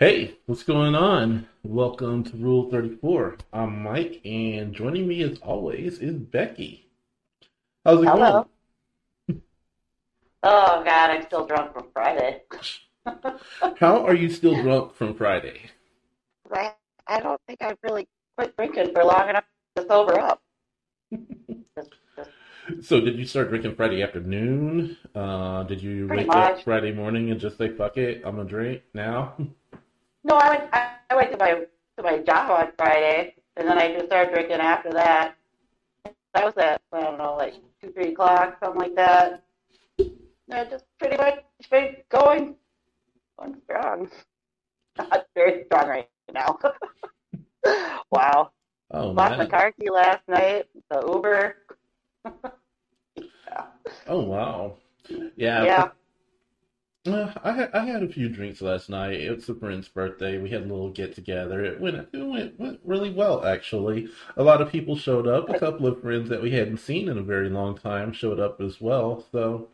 Hey, what's going on? Welcome to Rule 34. I'm Mike, and joining me as always is Becky. How's it Hello. Oh God, I'm still drunk from Friday. How are you still drunk from Friday? I I don't think I've really quit drinking for long enough to sober up. So, did you start drinking Friday afternoon? Uh, did you pretty wake up. Friday morning and just say, fuck it, I'm gonna drink now? No, I went I, I went to my to my job on Friday, and then I just started drinking after that. That was at I don't know, like two three o'clock, something like that. And I just pretty much been going going strong. Not very strong right now. wow. Oh, Lost my man. car key last night. The Uber. yeah. Oh, wow. Yeah, Yeah. Uh, I had I had a few drinks last night. It was a friend's birthday. We had a little get together. It went it went went really well actually. A lot of people showed up. A couple of friends that we hadn't seen in a very long time showed up as well. So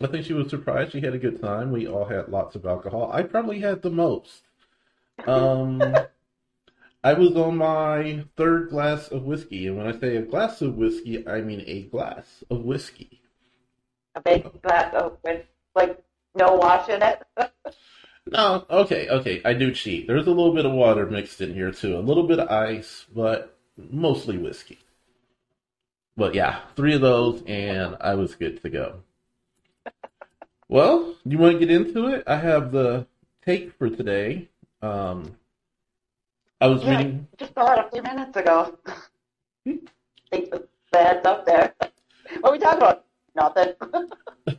I think she was surprised. She had a good time. We all had lots of alcohol. I probably had the most. Um, I was on my third glass of whiskey, and when I say a glass of whiskey, I mean a glass of whiskey. A big glass of with like no wash in it. No, okay, okay. I do cheat. There's a little bit of water mixed in here too, a little bit of ice, but mostly whiskey. But yeah, three of those, and I was good to go. Well, you want to get into it? I have the take for today. Um, I was Yeah, reading. just saw it a few minutes ago. think the that's up there. What are we talking about? Nothing.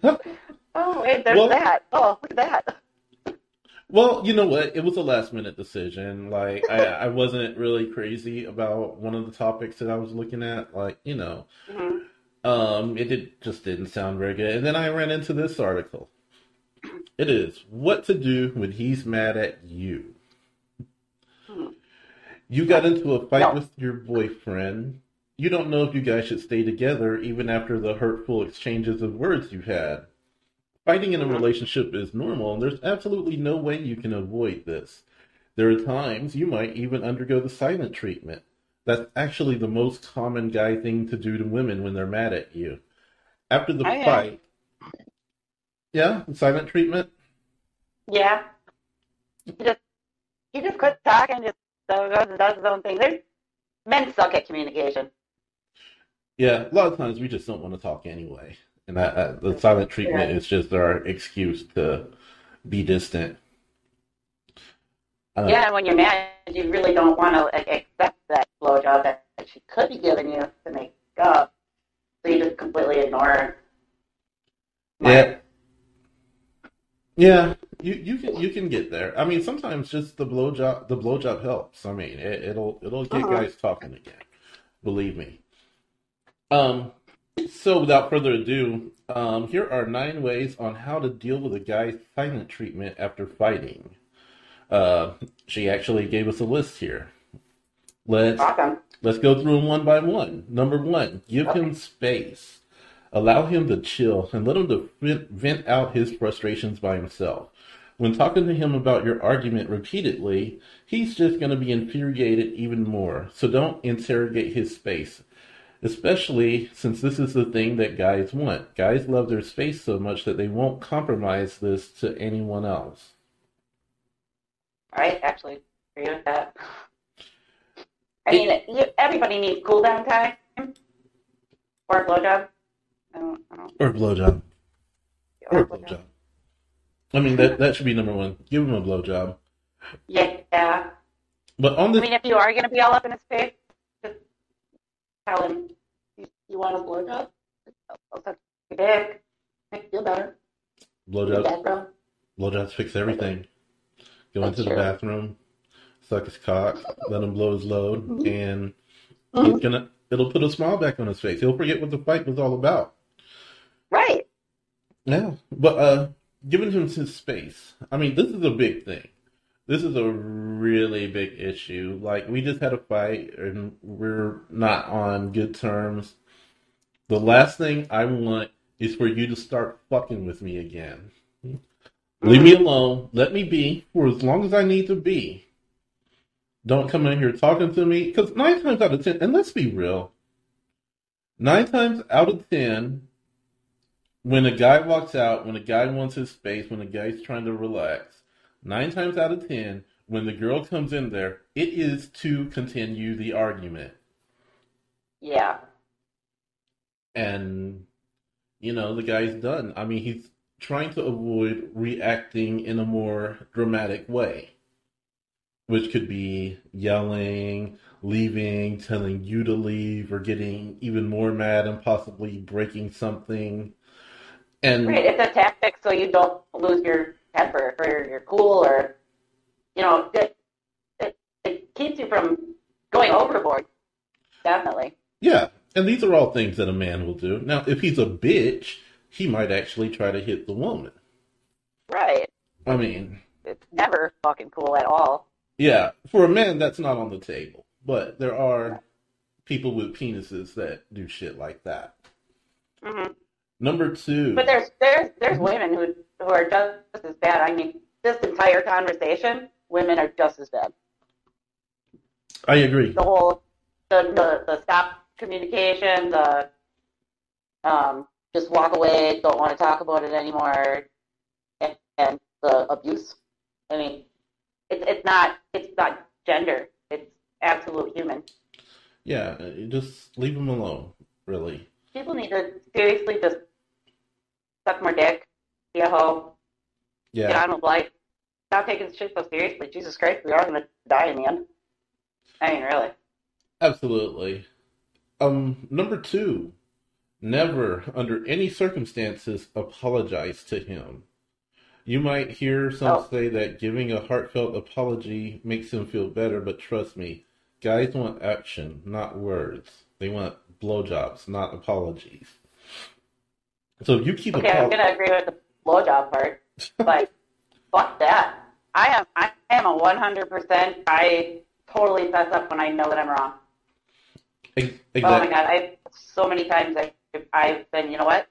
oh wait, there's Well- that. Oh, look at that. Well, you know what? It was a last minute decision. Like I, I wasn't really crazy about one of the topics that I was looking at. Like, you know, hmm Um, it did, just didn't sound very good. And then I ran into this article. It is what to do when he's mad at you. You got into a fight No. with your boyfriend. You don't know if you guys should stay together even after the hurtful exchanges of words you've had. Fighting in a relationship is normal, and there's absolutely no way you can avoid this. There are times you might even undergo the silent treatment. That's actually the most common guy thing to do to women when they're mad at you. After the I am. fight, yeah, silent treatment. Yeah. He just he just quits talking, just goes and does his own thing. There's men suck at communication. Yeah, a lot of times we just don't want to talk anyway, and that, the silent treatment Yeah. is just our excuse to be distant. Uh, Yeah, and when you're mad, you really don't want to like, accept that blowjob that, that she could be giving you to make up. So you just completely ignore her. Yeah. Yeah, you you can you can get there. I mean, sometimes just the blowjob the blowjob helps. I mean, it, it'll it'll get Uh-huh. guys talking again. Believe me. Um, so without further ado, um, here are nine ways on how to deal with a guy's silent treatment after fighting. Uh, she actually gave us a list here. Let's Awesome. Let's go through them one by one. Number one, give him space. Allow him to chill and let him to vent, vent out his frustrations by himself. When talking to him about your argument repeatedly, he's just going to be infuriated even more. So don't interrogate his space, especially since this is the thing that guys want. Guys love their space so much that they won't compromise this to anyone else. I actually agree with that. I mean, you, everybody needs cool down time or a blowjob. I don't, I don't, Or blowjob. Or or a a blowjob. blowjob. I mean, that, that should be number one. Give him a blowjob. Yeah. But on the. I mean, if you are going to be all up in his face, tell him you, you want a blowjob. I'll touch your dick. Make you feel better. Blowjob, bro. blowjobs fix everything. Go That's into the true. bathroom, suck his cock, let him blow his load, Mhm. and Mhm. he's gonna. It'll put a smile back on his face. He'll forget what the fight was all about. Right. Yeah, but uh, giving him some space. I mean, this is a big thing. This is a really big issue. Like we just had a fight, and we're not on good terms. The last thing I want is for you to start fucking with me again. Leave me alone. Let me be for as long as I need to be. Don't come in here talking to me. Because nine times out of ten, and let's be real, nine times out of ten, when a guy walks out, when a guy wants his space, when a guy's trying to relax, nine times out of ten, when the girl comes in there, it is to continue the argument. Yeah. And, you know, the guy's done. I mean, he's trying to avoid reacting in a more dramatic way, which could be yelling, leaving, telling you to leave, or getting even more mad and possibly breaking something. And Right. It's a tactic so you don't lose your temper or your cool or, you know, it, it, it keeps you from going overboard. Definitely. yeah, and these are all things that a man will do. Now, if he's a bitch, he might actually try to hit the woman. Right. I mean, It's never fucking cool at all. yeah, for a man, that's not on the table. But there are people with penises that do shit like that. hmm Number two. But there's there's there's women who who are just as bad. I mean, this entire conversation, women are just as bad. I agree. The whole the the, the stop communication, the um just walk away, don't want to talk about it anymore, and, and the abuse. I mean, it's it's not it's not gender. It's absolute human. Yeah, uh, just leave them alone, really. People need to seriously just suck more dick, be a hoe, get Yeah, on with life. Stop taking this shit so seriously. Jesus Christ, we are gonna die in the end. I mean, really. absolutely. Um, number two, never, under any circumstances, apologize to him. You might hear some Oh. say that giving a heartfelt apology makes him feel better, but trust me, guys want action, not words. They want blowjobs, not apologies. So if you keep Okay, I'm gonna agree with the blowjob part, but fuck that. I am I am a 100%. I totally fess up when I know that I'm wrong. Ex- Oh my god, I so many times I I've been, you know what?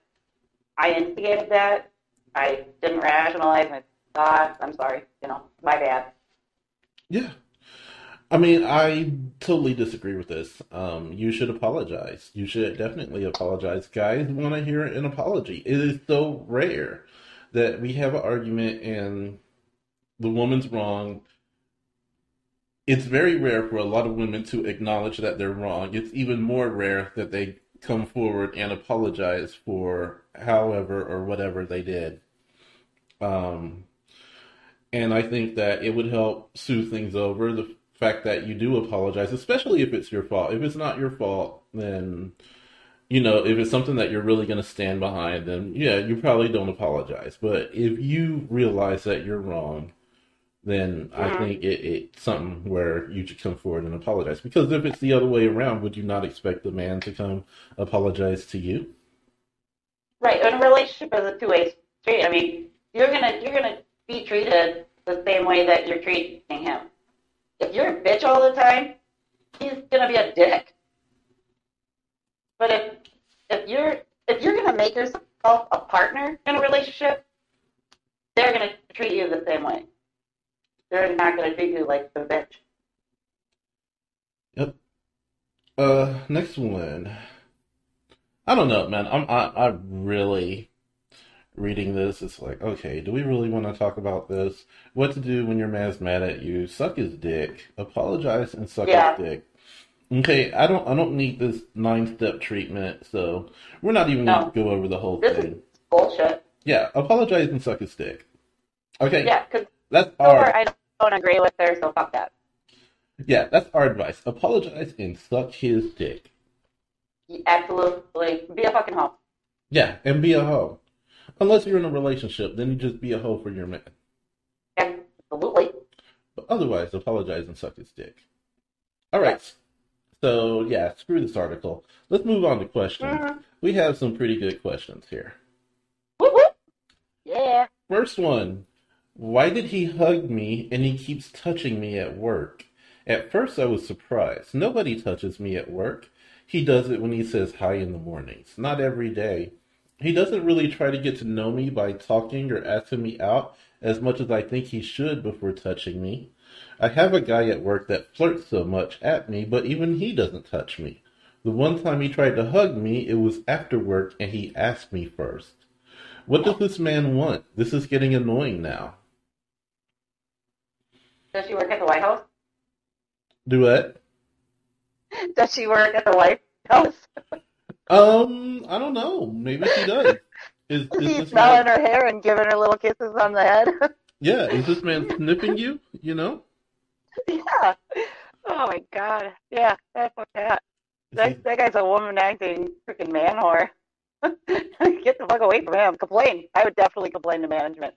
I instigated that. I didn't rationalize my thoughts. I'm sorry. You know, my bad. Yeah. I mean, I totally disagree with this. Um, you should apologize. You should definitely apologize. Guys want to hear an apology. It is so rare that we have an argument and the woman's wrong. It's very rare for a lot of women to acknowledge that they're wrong. It's even more rare that they come forward and apologize for however or whatever they did. Um, and I think that it would help soothe things over the fact that you do apologize, especially if it's your fault. If it's not your fault, then you know, if it's something that you're really going to stand behind, then yeah, you probably don't apologize. But if you realize that you're wrong, then I Mhm. think it, it's something where you should come forward and apologize. Because if it's the other way around, would you not expect the man to come apologize to you? Right, and a relationship is a two-way street. I mean, you're gonna you're gonna be treated the same way that you're treating him. If you're a bitch all the time, he's gonna be a dick. But if if you're if you're gonna make yourself a partner in a relationship, they're gonna treat you the same way. They're not gonna treat you like the bitch. Yep. Uh, next one. I don't know, man. I'm I I really reading this. It's like, okay, do we really want to talk about this? What to do when your man's mad at you? Suck his dick. Apologize and suck Yeah. his dick. Okay, I don't I don't need this nine step treatment, so we're not even No. gonna go over the whole This thing. is bullshit. Yeah, apologize and suck his dick. Okay, Yeah, because that's our I don't agree with her, so fuck that. yeah, that's our advice. Apologize and suck his dick. Absolutely be a fucking hoe. Yeah, and be a hoe. Unless you're in a relationship, then you just be a hoe for your man. Absolutely. But otherwise, apologize and suck his dick. All right. So yeah, screw this article. Let's move on to questions. Mhm. We have some pretty good questions here. Yeah. First one: Why did he hug me and he keeps touching me at work? At first, I was surprised. Nobody touches me at work. He does it when he says hi in the mornings. Not every day. he doesn't really try to get to know me by talking or asking me out as much as I think he should before touching me. I have a guy at work that flirts so much at me, but even he doesn't touch me. The one time he tried to hug me, it was after work and he asked me first. What does this man want? This is getting annoying now. Does she work at the White House? Do what? Does she work at the White House? Um, I don't know. Maybe she does. Is, Is smelling man, her hair and giving her little kisses on the head? yeah, is this man sniffing you? You know? yeah. Oh my God. Yeah, that's what that. That, that guy's a woman acting freaking man whore. Get the fuck away from him. Complain. I would definitely complain to management.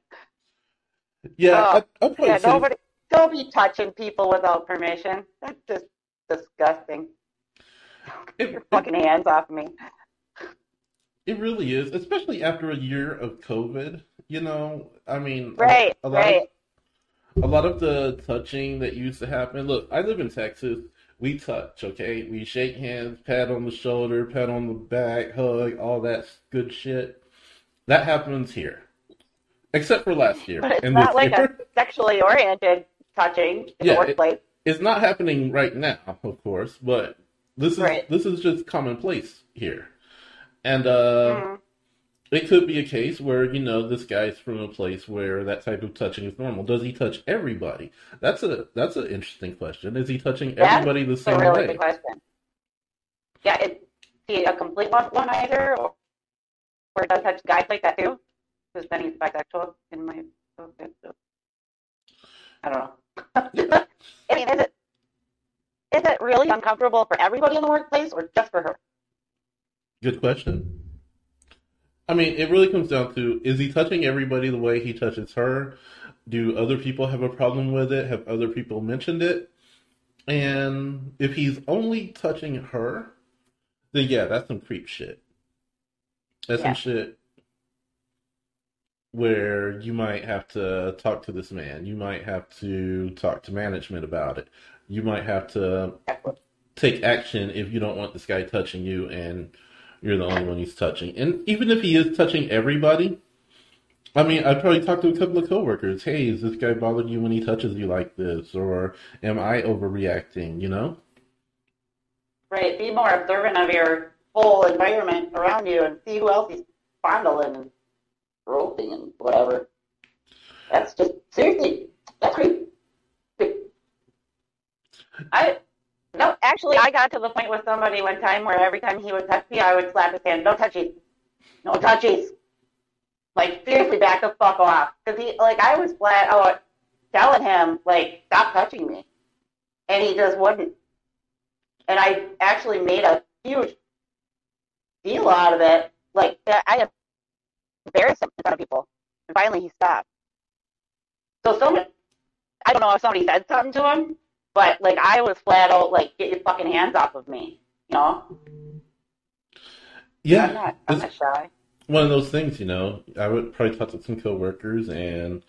yeah, Oh, I, probably Yeah, nobody. Don't be touching people without permission. That's just disgusting. it, Your it, fucking hands off me. it really is, especially after a year of COVID. You know, I mean, a- Right, a, lot right. of a lot of the touching that used to happen. Look, I live in Texas. We touch, okay? We shake hands, pat on the shoulder, pat on the back, hug, all that good shit. That happens here, except for last year But it's and not like year. a sexually oriented touching in Yeah, the it- It's not happening right now, of course, but this is Right. this is just commonplace here. And uh, Mhm. It could be a case where, you know, this guy's from a place where that type of touching is normal. Does he touch everybody? That's a that's an interesting question. Is he touching That's everybody the same really way? good question. Yeah, is he a complete one womanizer or, or does touch guys like that too? Because then he's bisexual in my so. I don't know. I mean, is it is it really uncomfortable for everybody in the workplace or just for her? Good question. I mean, it really comes down to is he touching everybody the way he touches her? Do other people have a problem with it? Have other people mentioned it? And if he's only touching her, then yeah, that's some creep shit. That's Yeah. some shit where you might have to talk to this man. You might have to talk to management about it. You might have to take action if you don't want this guy touching you and you're the only one he's touching. And even if he is touching everybody, I mean, I'd probably talk to a couple of coworkers. Hey, is this guy bothering you when he touches you like this? Or am I overreacting, you know? Right. Be more observant of your whole environment around you and see who else he's fondling and groping and whatever. That's just seriously that's creepy. I no, actually I got to the point with somebody one time where every time he would touch me I would slap his hand, no touchies. No touchies. Like seriously back the fuck off. Because he like I was flat out telling him, like, stop touching me. And he just wouldn't. And I actually made a huge deal out of it. Like I embarrassed him in front of people. And finally he stopped. So someone I don't know if somebody said something to him, but like I was flat out like, get your fucking hands off of me. You know? Yeah, I'm not I'm not shy. one of those things, you know. I would probably talk to some coworkers, and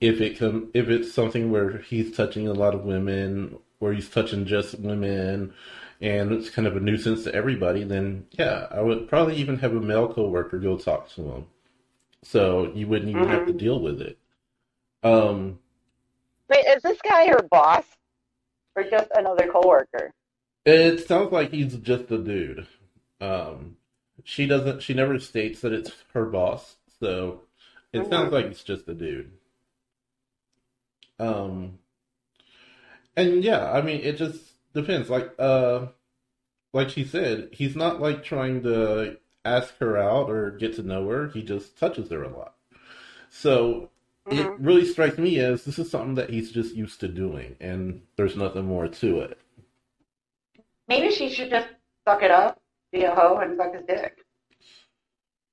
if it come, if it's something where he's touching a lot of women, where he's touching just women, and it's kind of a nuisance to everybody, then yeah, I would probably even have a male coworker go talk to him, so you wouldn't even have to deal with it. Um, Wait, is this guy her boss? Or just another coworker? It sounds like he's just a dude. Um, she doesn't. She never states that it's her boss, so it sounds like it's just a dude. Um, and yeah, I mean, it just depends. Like, uh, like she said, he's not like trying to ask her out or get to know her. He just touches her a lot. So it Mhm. really strikes me as this is something that he's just used to doing, and there's nothing more to it. Maybe she should just suck it up, be a hoe, and suck his dick.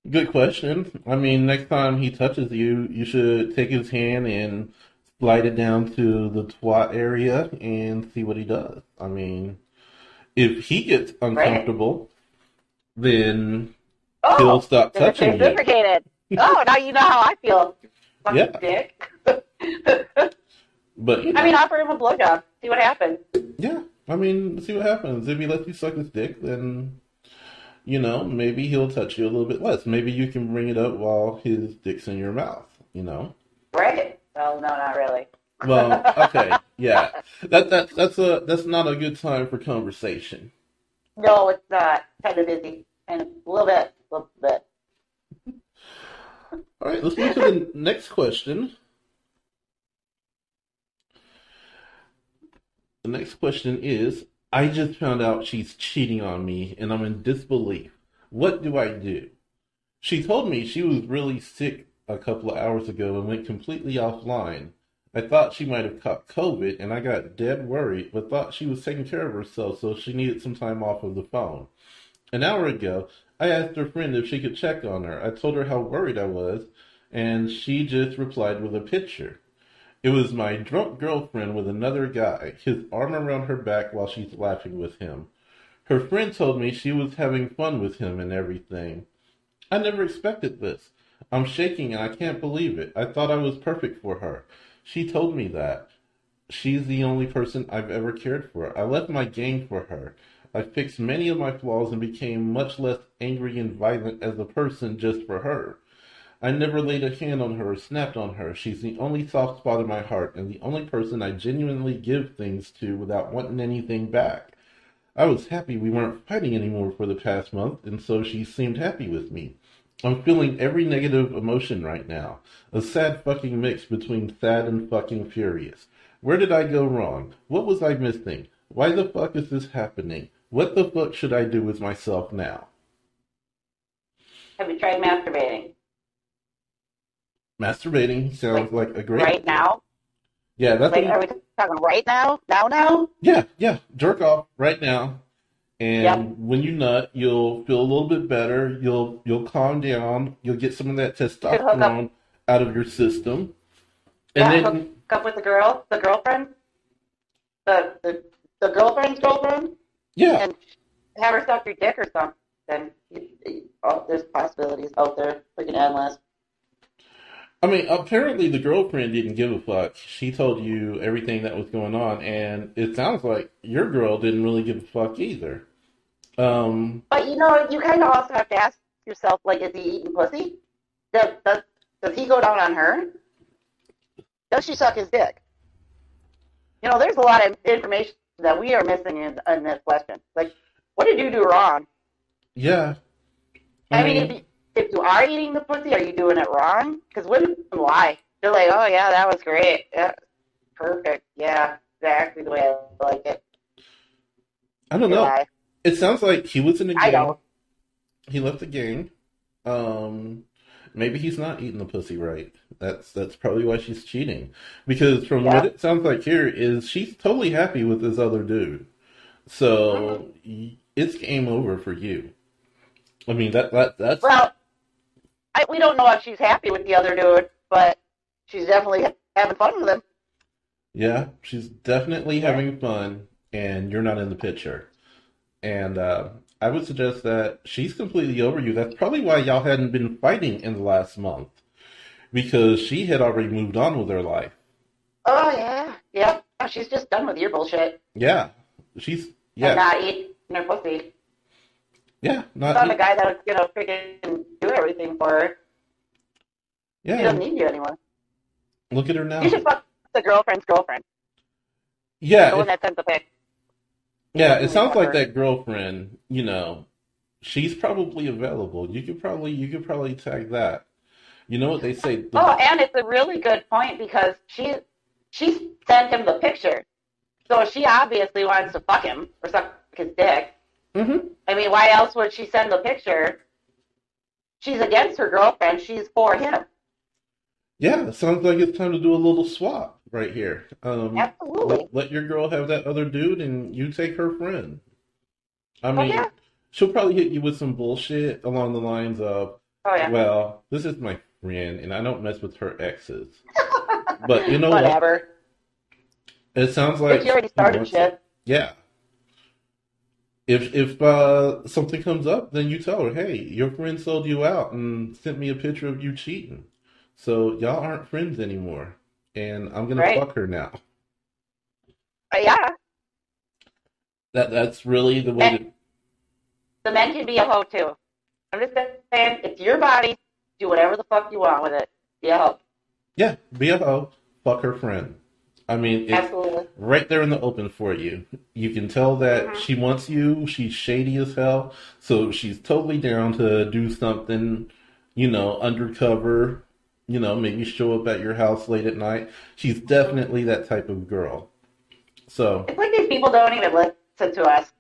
Good question. I mean, next time he touches you, you should take his hand and slide it down to the twat area and see what he does. I mean, if he gets uncomfortable, then he'll Oh, stop then it's touching you. oh, now you know how I feel. Fucking Yeah. dick. But I mean, offer him a blowjob. See what happens. yeah, I mean, see what happens. If he lets you suck his dick, then you know, maybe he'll touch you a little bit less. Maybe you can bring it up while his dick's in your mouth, you know? Right? Well, no, not really. Well, okay, yeah. That that that's a that's not a good time for conversation. No, it's not. Kind of busy. And a little bit, a little bit. All right, let's move to the next question. The next question is I just found out she's cheating on me and I'm in disbelief. What do I do? She told me she was really sick a couple of hours ago and went completely offline. I thought she might have caught COVID and I got dead worried, but thought she was taking care of herself, so she needed some time off of the phone. An hour ago, I asked her friend if she could check on her. I told her how worried I was, and she just replied with a picture. It was my drunk girlfriend with another guy, his arm around her back while she's laughing with him. Her friend told me she was having fun with him and everything. I never expected this. I'm shaking and I can't believe it. I thought I was perfect for her. She told me that. She's the only person I've ever cared for. I left my game for her. I fixed many of my flaws and became much less angry and violent as a person just for her. I never laid a hand on her or snapped on her. She's the only soft spot in my heart and the only person I genuinely give things to without wanting anything back. I was happy we weren't fighting anymore for the past month, and so she seemed happy with me. I'm feeling every negative emotion right now. A sad fucking mix between sad and fucking furious. Where did I go wrong? What was I missing? Why the fuck is this happening? What the fuck should I do with myself now? Have you tried masturbating? Masturbating sounds like, a great. Right now? Yeah, that's. Like, are we talking right now? Now, now? yeah, yeah. Jerk off right now, and Yep. when you nut, you'll feel a little bit better. You'll you'll calm down. You'll get some of that testosterone out of your system, yeah, and then hook up with the girl, the girlfriend, the the, the girlfriend's girlfriend, yeah, and have her suck your dick or something. Oh, there's possibilities out there, freaking endless. I mean, apparently the girlfriend didn't give a fuck. She told you everything that was going on, and it sounds like your girl didn't really give a fuck either. Um, But you know, you kind of also have to ask yourself, like, is he eating pussy? Does, does, does he go down on her? Does she suck his dick? You know, there's a lot of information that we are missing in, in this question. Like, what did you do wrong? yeah. I mean, if you, if you are eating the pussy, are you doing it wrong? Because women lie. They're like, oh, yeah, that was great. Yeah, perfect. Yeah, exactly the way I like it. I don't They know. lie. It sounds like he was in a I gang. don't. He left the gang. Um, maybe he's not eating the pussy right. That's that's probably why she's cheating. Because from Yeah. what it sounds like here is she's totally happy with this other dude. So it's game over for you. I mean that that that's Well, I, we don't know if she's happy with the other dude, but she's definitely having fun with him. yeah, she's definitely Yeah. having fun, and you're not in the picture. And uh, I would suggest that she's completely over you. That's probably why y'all hadn't been fighting in the last month, because she had already moved on with her life. Oh yeah, yep. Oh, she's just done with your bullshit Yeah, she's and yeah not eating her pussy. yeah Not not the guy that was gonna freaking do everything for her. Yeah, she doesn't need you anymore. Look at her now. You should fuck the girlfriend's girlfriend, Yeah, the one that sends the pic. yeah. It sounds like that girlfriend. You know, she's probably available. You could probably you could probably tag that. You know what they say? the- Oh, and it's a really good point because she she sent him the picture, so she obviously wants to fuck him or suck his dick. Mhm. I mean, why else would she send the picture? She's against her girlfriend. She's for him. Yeah, sounds like it's time to do a little swap right here. Um, Absolutely. let, let your girl have that other dude, and you take her friend. I Oh, mean, yeah. she'll probably hit you with some bullshit along the lines of, Oh yeah. "Well, this is my friend, and I don't mess with her exes." But you know what? Whatever. It sounds like you already started shit. Yeah. If if uh, something comes up, then you tell her, "Hey, your friend sold you out and sent me a picture of you cheating, so y'all aren't friends anymore, and I'm gonna Right. fuck her now." Uh, yeah. That that's really the way to. the men can be a hoe too. I'm just saying, it's your body. Do whatever the fuck you want with it. Be a hoe. Yeah, be a hoe. Fuck her friend. I mean, it's Absolutely. right there in the open for you. You can tell that Mhm. she wants you. She's shady as hell. So she's totally down to do something, you know, undercover. You know, maybe show up at your house late at night. She's definitely that type of girl. So, It's like these people don't even listen to us.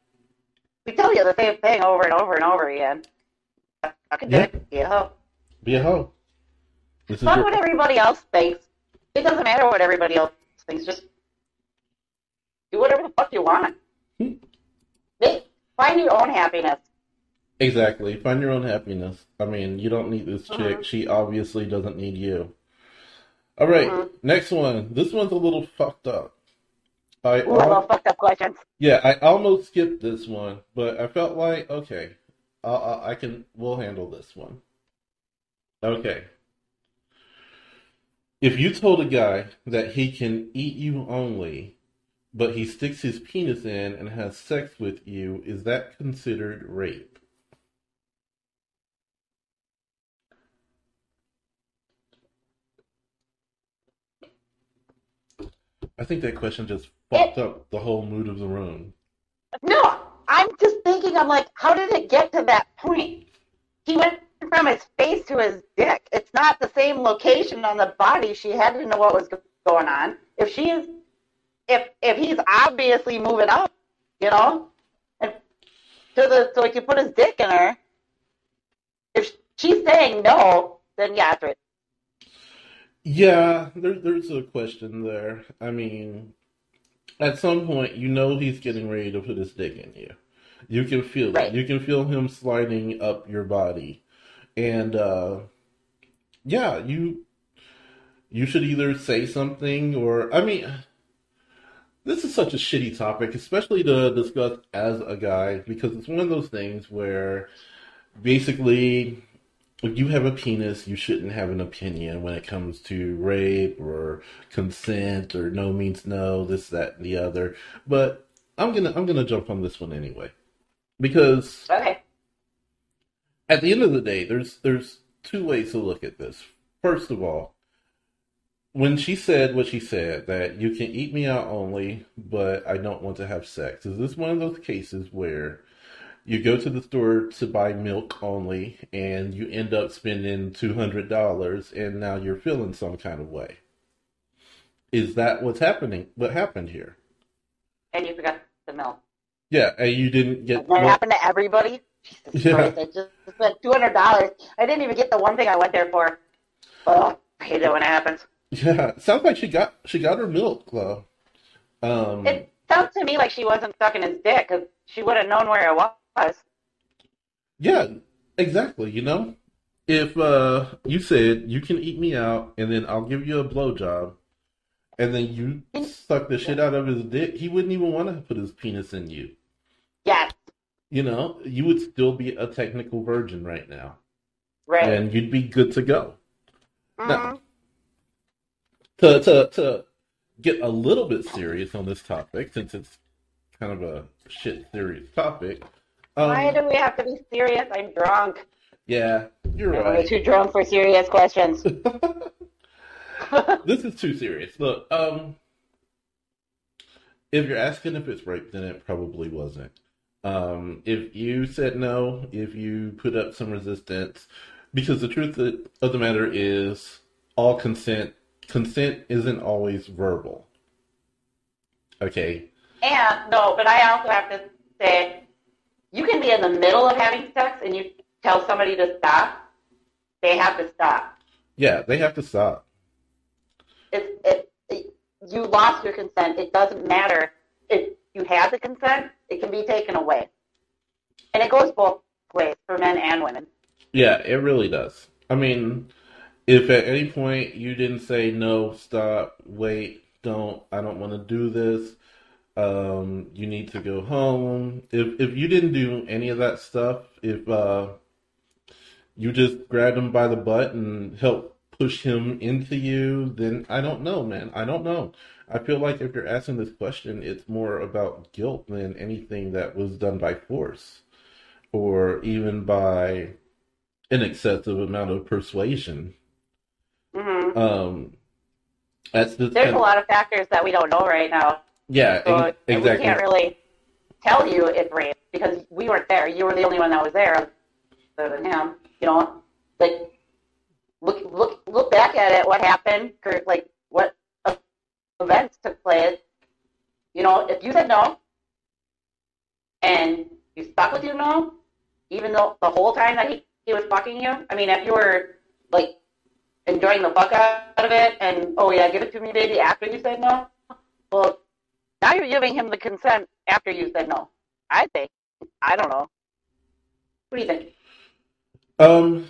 We tell you the same thing over and over and over again. I can do Yeah. it. Be a hoe. Be a hoe. This is Fuck your, what everybody else thinks. It doesn't matter what everybody else thinks. Just do whatever the fuck you want. Hmm. Find your own happiness. exactly. Find your own happiness. I mean, you don't need this chick. Mhm. She obviously doesn't need you. All right, Mhm. next one. This one's a little fucked up. I Ooh, love fucked up questions. Yeah, I almost skipped this one, but I felt like okay, I, I, I can. We'll handle this one. Okay. If you told a guy that he can eat you only, but he sticks his penis in and has sex with you, is that considered rape? I think that question just fucked up the whole mood of the room. No, I'm just thinking, I'm like, how did it get to that point? He went from his face to his dick. It's not the same location on the body. She had to know what was going on. If she's, if if he's obviously moving up, you know, and to the so he can put his dick in her. If she's saying no, then yeah, it's right. Yeah, there, there's a question there. I mean, at some point, you know he's getting ready to put his dick in you. You can feel Right. it. You can feel him sliding up your body, and uh, yeah, you you should either say something or I mean, this is such a shitty topic, especially to discuss as a guy because it's one of those things where basically if you have a penis, you shouldn't have an opinion when it comes to rape or consent or no means no, this, that, and the other. But I'm gonna I'm gonna jump on this one anyway. Because Okay. At the end of the day, there's there's two ways to look at this. First of all, when she said what she said, that you can eat me out only, but I don't want to have sex, is this one of those cases where you go to the store to buy milk only and you end up spending $200 and now you're feeling some kind of way? Is that what's happening? What happened here? And you forgot the milk. Yeah, and you didn't get That happened to everybody. Jesus Yeah. Christ, I just spent two hundred dollars. I didn't even get the one thing I went there for. Oh, I hate it when it happens. Yeah, sounds like she got she got her milk though. Um, It sounds to me like she wasn't sucking his dick because she would have known where it was. yeah, exactly. You know, if uh you said you can eat me out and then I'll give you a blowjob, and then you suck the shit out of his dick, he wouldn't even want to put his penis in you. You know, you would still be a technical virgin right now, right. and you'd be good to go. Mhm. To to to get a little bit serious on this topic, since it's kind of a shit serious topic. Um, Why do we have to be serious? I'm drunk. yeah, you're I'm right. too drunk for serious questions. this is too serious. Look, um, if you're asking if it's rape, then it probably wasn't. Um, if you said no, if you put up some resistance, because the truth of the matter is, all consent consent isn't always verbal. Okay. and no, but I also have to say, you can be in the middle of having sex and you tell somebody to stop. They have to stop. Yeah, they have to stop. It, it, it, you lost your consent. It doesn't matter if you had the consent. It can be taken away, and it goes both ways for men and women. Yeah, it really does. I mean, if at any point you didn't say no, stop, wait, don't, I don't want to do this, um, you need to go home. If if you didn't do any of that stuff, if uh, you just grabbed him by the butt and helped push him into you, then I don't know, man. I don't know. I feel like if you're asking this question, it's more about guilt than anything that was done by force. or even by an excessive amount of persuasion. hmm Um, that's the There's a lot of factors that we don't know right now. yeah, So ex- we can't really tell you it rape because we weren't there. You were the only one that was there other than him. You know, like look look look back at it. What happened? Like what events took place? You know, if you said no and you stuck with your no, even though the whole time that he, he was fucking you, I mean, if you were like enjoying the fuck out of it and oh yeah, give it to me, baby, after you said no, well, now you're giving him the consent after you said no. I think. I don't know. What do you think? Um,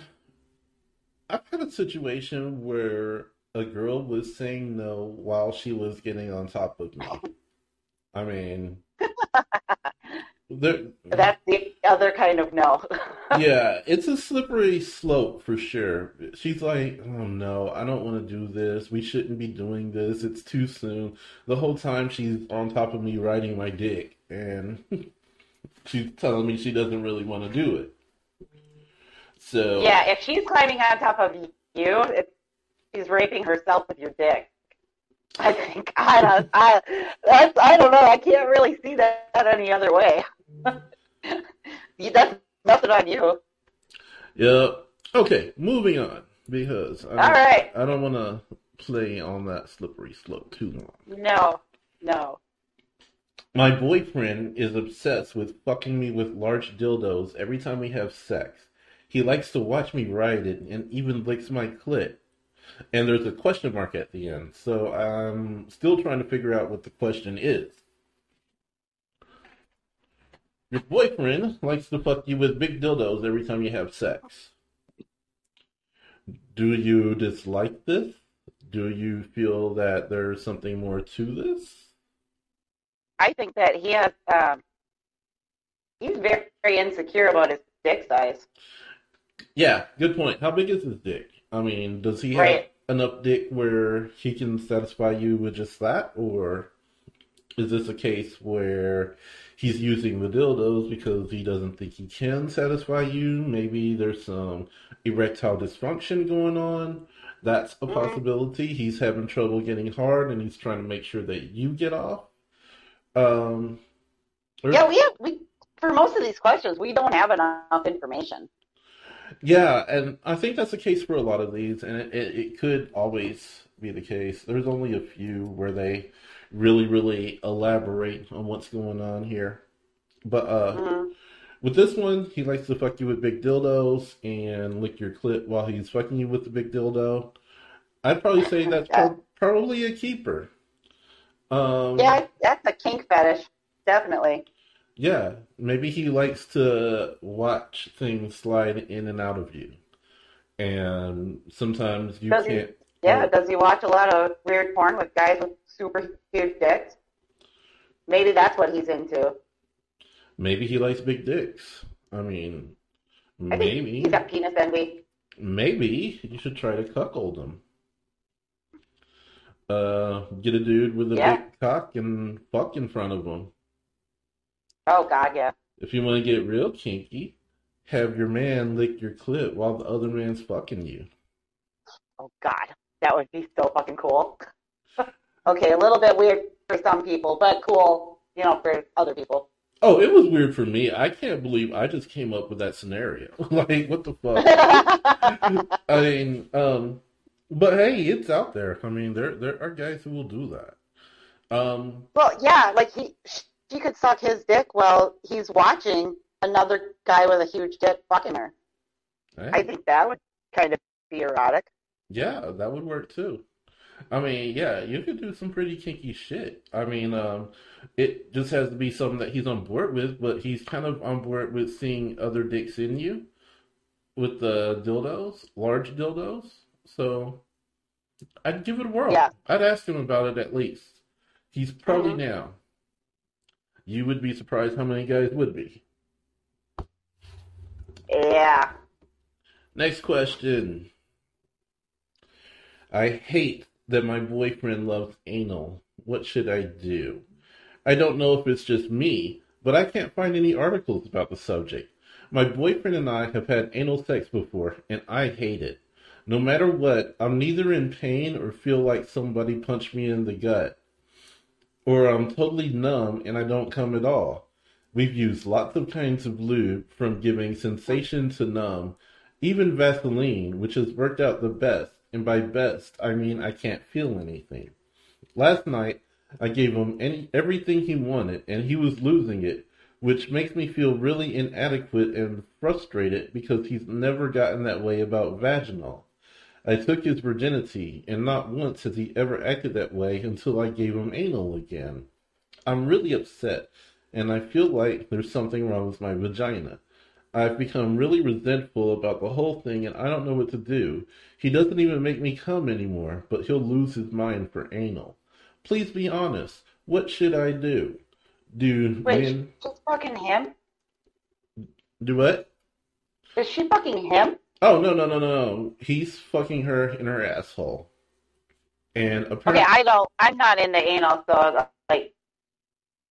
I've had a situation where a girl was saying no while she was getting on top of me. I mean, there, That's the other kind of no. yeah, it's a slippery slope for sure. She's like, "Oh no, I don't want to do this. We shouldn't be doing this. It's too soon." The whole time she's on top of me riding my dick, and she's telling me she doesn't really want to do it. So yeah, if she's climbing on top of you, it, she's raping herself with your dick. I think. I don't. I. That's. I don't know. I can't really see that any other way. You- that's nothing on you. Yeah. Okay, moving on because I All right. I don't want to play on that slippery slope too long. No. No. My boyfriend is obsessed with fucking me with large dildos every time we have sex. He likes to watch me ride it and even licks my clit. And there's a question mark at the end, so I'm still trying to figure out what the question is. Your boyfriend likes to fuck you with big dildos every time you have sex. Do you dislike this? Do you feel that there's something more to this? I think that he has. Um, he's very, very insecure about his dick size. Yeah, good point. How big is his dick? I mean, does he have Right. enough dick where he can satisfy you with just that? Or is this a case where he's using the dildos because he doesn't think he can satisfy you? Maybe there's some erectile dysfunction going on. That's a Mhm. possibility. He's having trouble getting hard and he's trying to make sure that you get off. Um, Yeah, we have. We for most of these questions, we don't have enough information. Yeah, and I think that's the case for a lot of these, and it, it, it could always be the case. There's only a few where they really, really elaborate on what's going on here. But uh, Mhm. with this one, he likes to fuck you with big dildos and lick your clit while he's fucking you with the big dildo. I'd probably say that's prob- probably a keeper. Um, Yeah, that's a kink fetish, definitely. Yeah, maybe he likes to watch things slide in and out of you. And sometimes you Does can't. Yeah, Oh. does he watch a lot of weird porn with guys with super huge dicks? Maybe that's what he's into. Maybe he likes big dicks. I mean, I think maybe, he's got penis envy. maybe you should try to cuckold him. Uh, get a dude with a Yeah. big cock and fuck in front of him. Oh God, yeah. If you want to get real kinky, have your man lick your clit while the other man's fucking you. Oh God, that would be so fucking cool. okay, a little bit weird for some people, but cool, you know, for other people. Oh, it was weird for me. I can't believe I just came up with that scenario. like, what the fuck? I mean, um, but hey, it's out there. I mean, there there are guys who will do that. Um, well, yeah, like he, she could suck his dick while he's watching another guy with a huge dick fucking her. hey, I think that would kind of be erotic. yeah, that would work too. I mean, yeah, you could do some pretty kinky shit. I mean, um, it just has to be something that he's on board with, but he's kind of on board with seeing other dicks in you with the dildos, large dildos. So I'd give it a whirl. Yeah. I'd ask him about it at least. He's probably Mhm. down. You would be surprised how many guys would be. Yeah. Next question. I hate that my boyfriend loves anal. What should I do? I don't know if it's just me, but I can't find any articles about the subject. My boyfriend and I have had anal sex before, and I hate it. No matter what, I'm neither in pain or feel like somebody punched me in the gut. Or I'm totally numb and I don't come at all. We've used lots of kinds of lube, from giving sensation to numb, even Vaseline, which has worked out the best, and by best, I mean I can't feel anything. Last night, I gave him any, everything he wanted, and he was losing it, which makes me feel really inadequate and frustrated because he's never gotten that way about vaginal. I took his virginity, and not once has he ever acted that way until I gave him anal again. I'm really upset, and I feel like there's something wrong with my vagina. I've become really resentful about the whole thing, and I don't know what to do. He doesn't even make me come anymore, but he'll lose his mind for anal. Please be honest. What should I do? Do Wait, men she's fucking him? do what? Is she fucking him? Oh no no no no! He's fucking her in her asshole, and apparently, Okay, I don't. I'm not into anal, so like,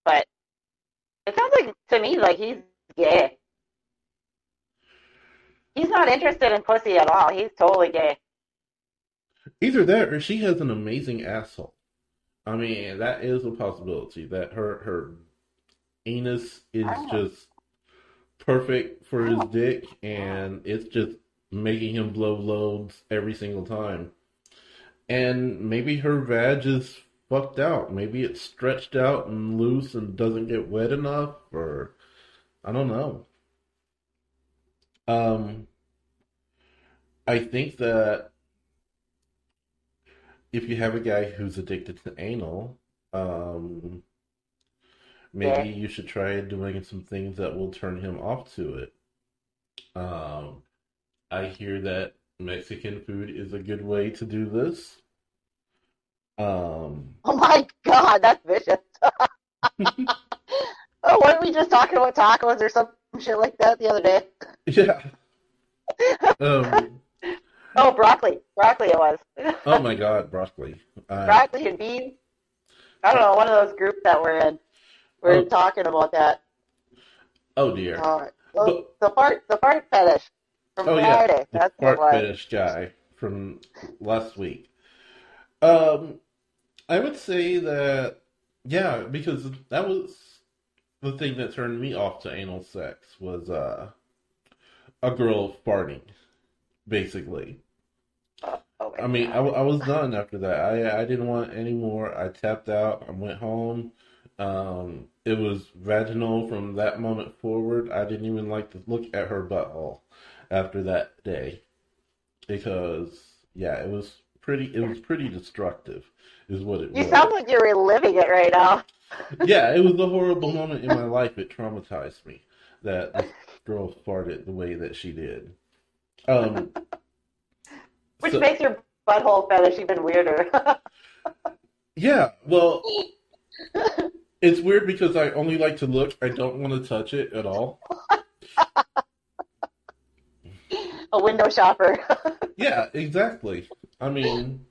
but it sounds like to me like he's gay. He's not interested in pussy at all. He's totally gay. either that or she has an amazing asshole. I mean, that is a possibility that her her anus is just perfect for his dick, and it's just making him blow loads every single time. And maybe her vag is fucked out. Maybe it's stretched out and loose and doesn't get wet enough, or I don't know. Um, I think that if you have a guy who's addicted to anal, um, maybe Yeah. you should try doing some things that will turn him off to it. Um, I hear that Mexican food is a good way to do this. Um, Oh my god, that's vicious. oh, weren't we just talking about tacos or some shit like that the other day? yeah. Um, Oh, broccoli. Broccoli it was. oh my God, broccoli. Uh, broccoli and beans. I don't know, one of those groups that we're in. We're Oh. talking about that. oh dear. Uh, the, the fart, the fart fetish from Oh yeah, Friday. The it fart guy from last week. Um, I would say that yeah, because that was the thing that turned me off to anal sex was uh a girl farting, basically. Oh, oh I mean, I, I was done after that. I I didn't want any more. I tapped out. I went home. Um, it was vaginal from that moment forward. I didn't even like to look at her butthole after that day because yeah, it was pretty. It was pretty destructive, is what it you was. You sound like you're reliving it right now. Yeah, it was a horrible moment in my life. It traumatized me that this girl farted the way that she did. Um, Which so- makes your butthole fetish even weirder. Yeah, well, it's weird because I only like to look. I don't want to touch it at all. A window shopper. Yeah, exactly. I mean,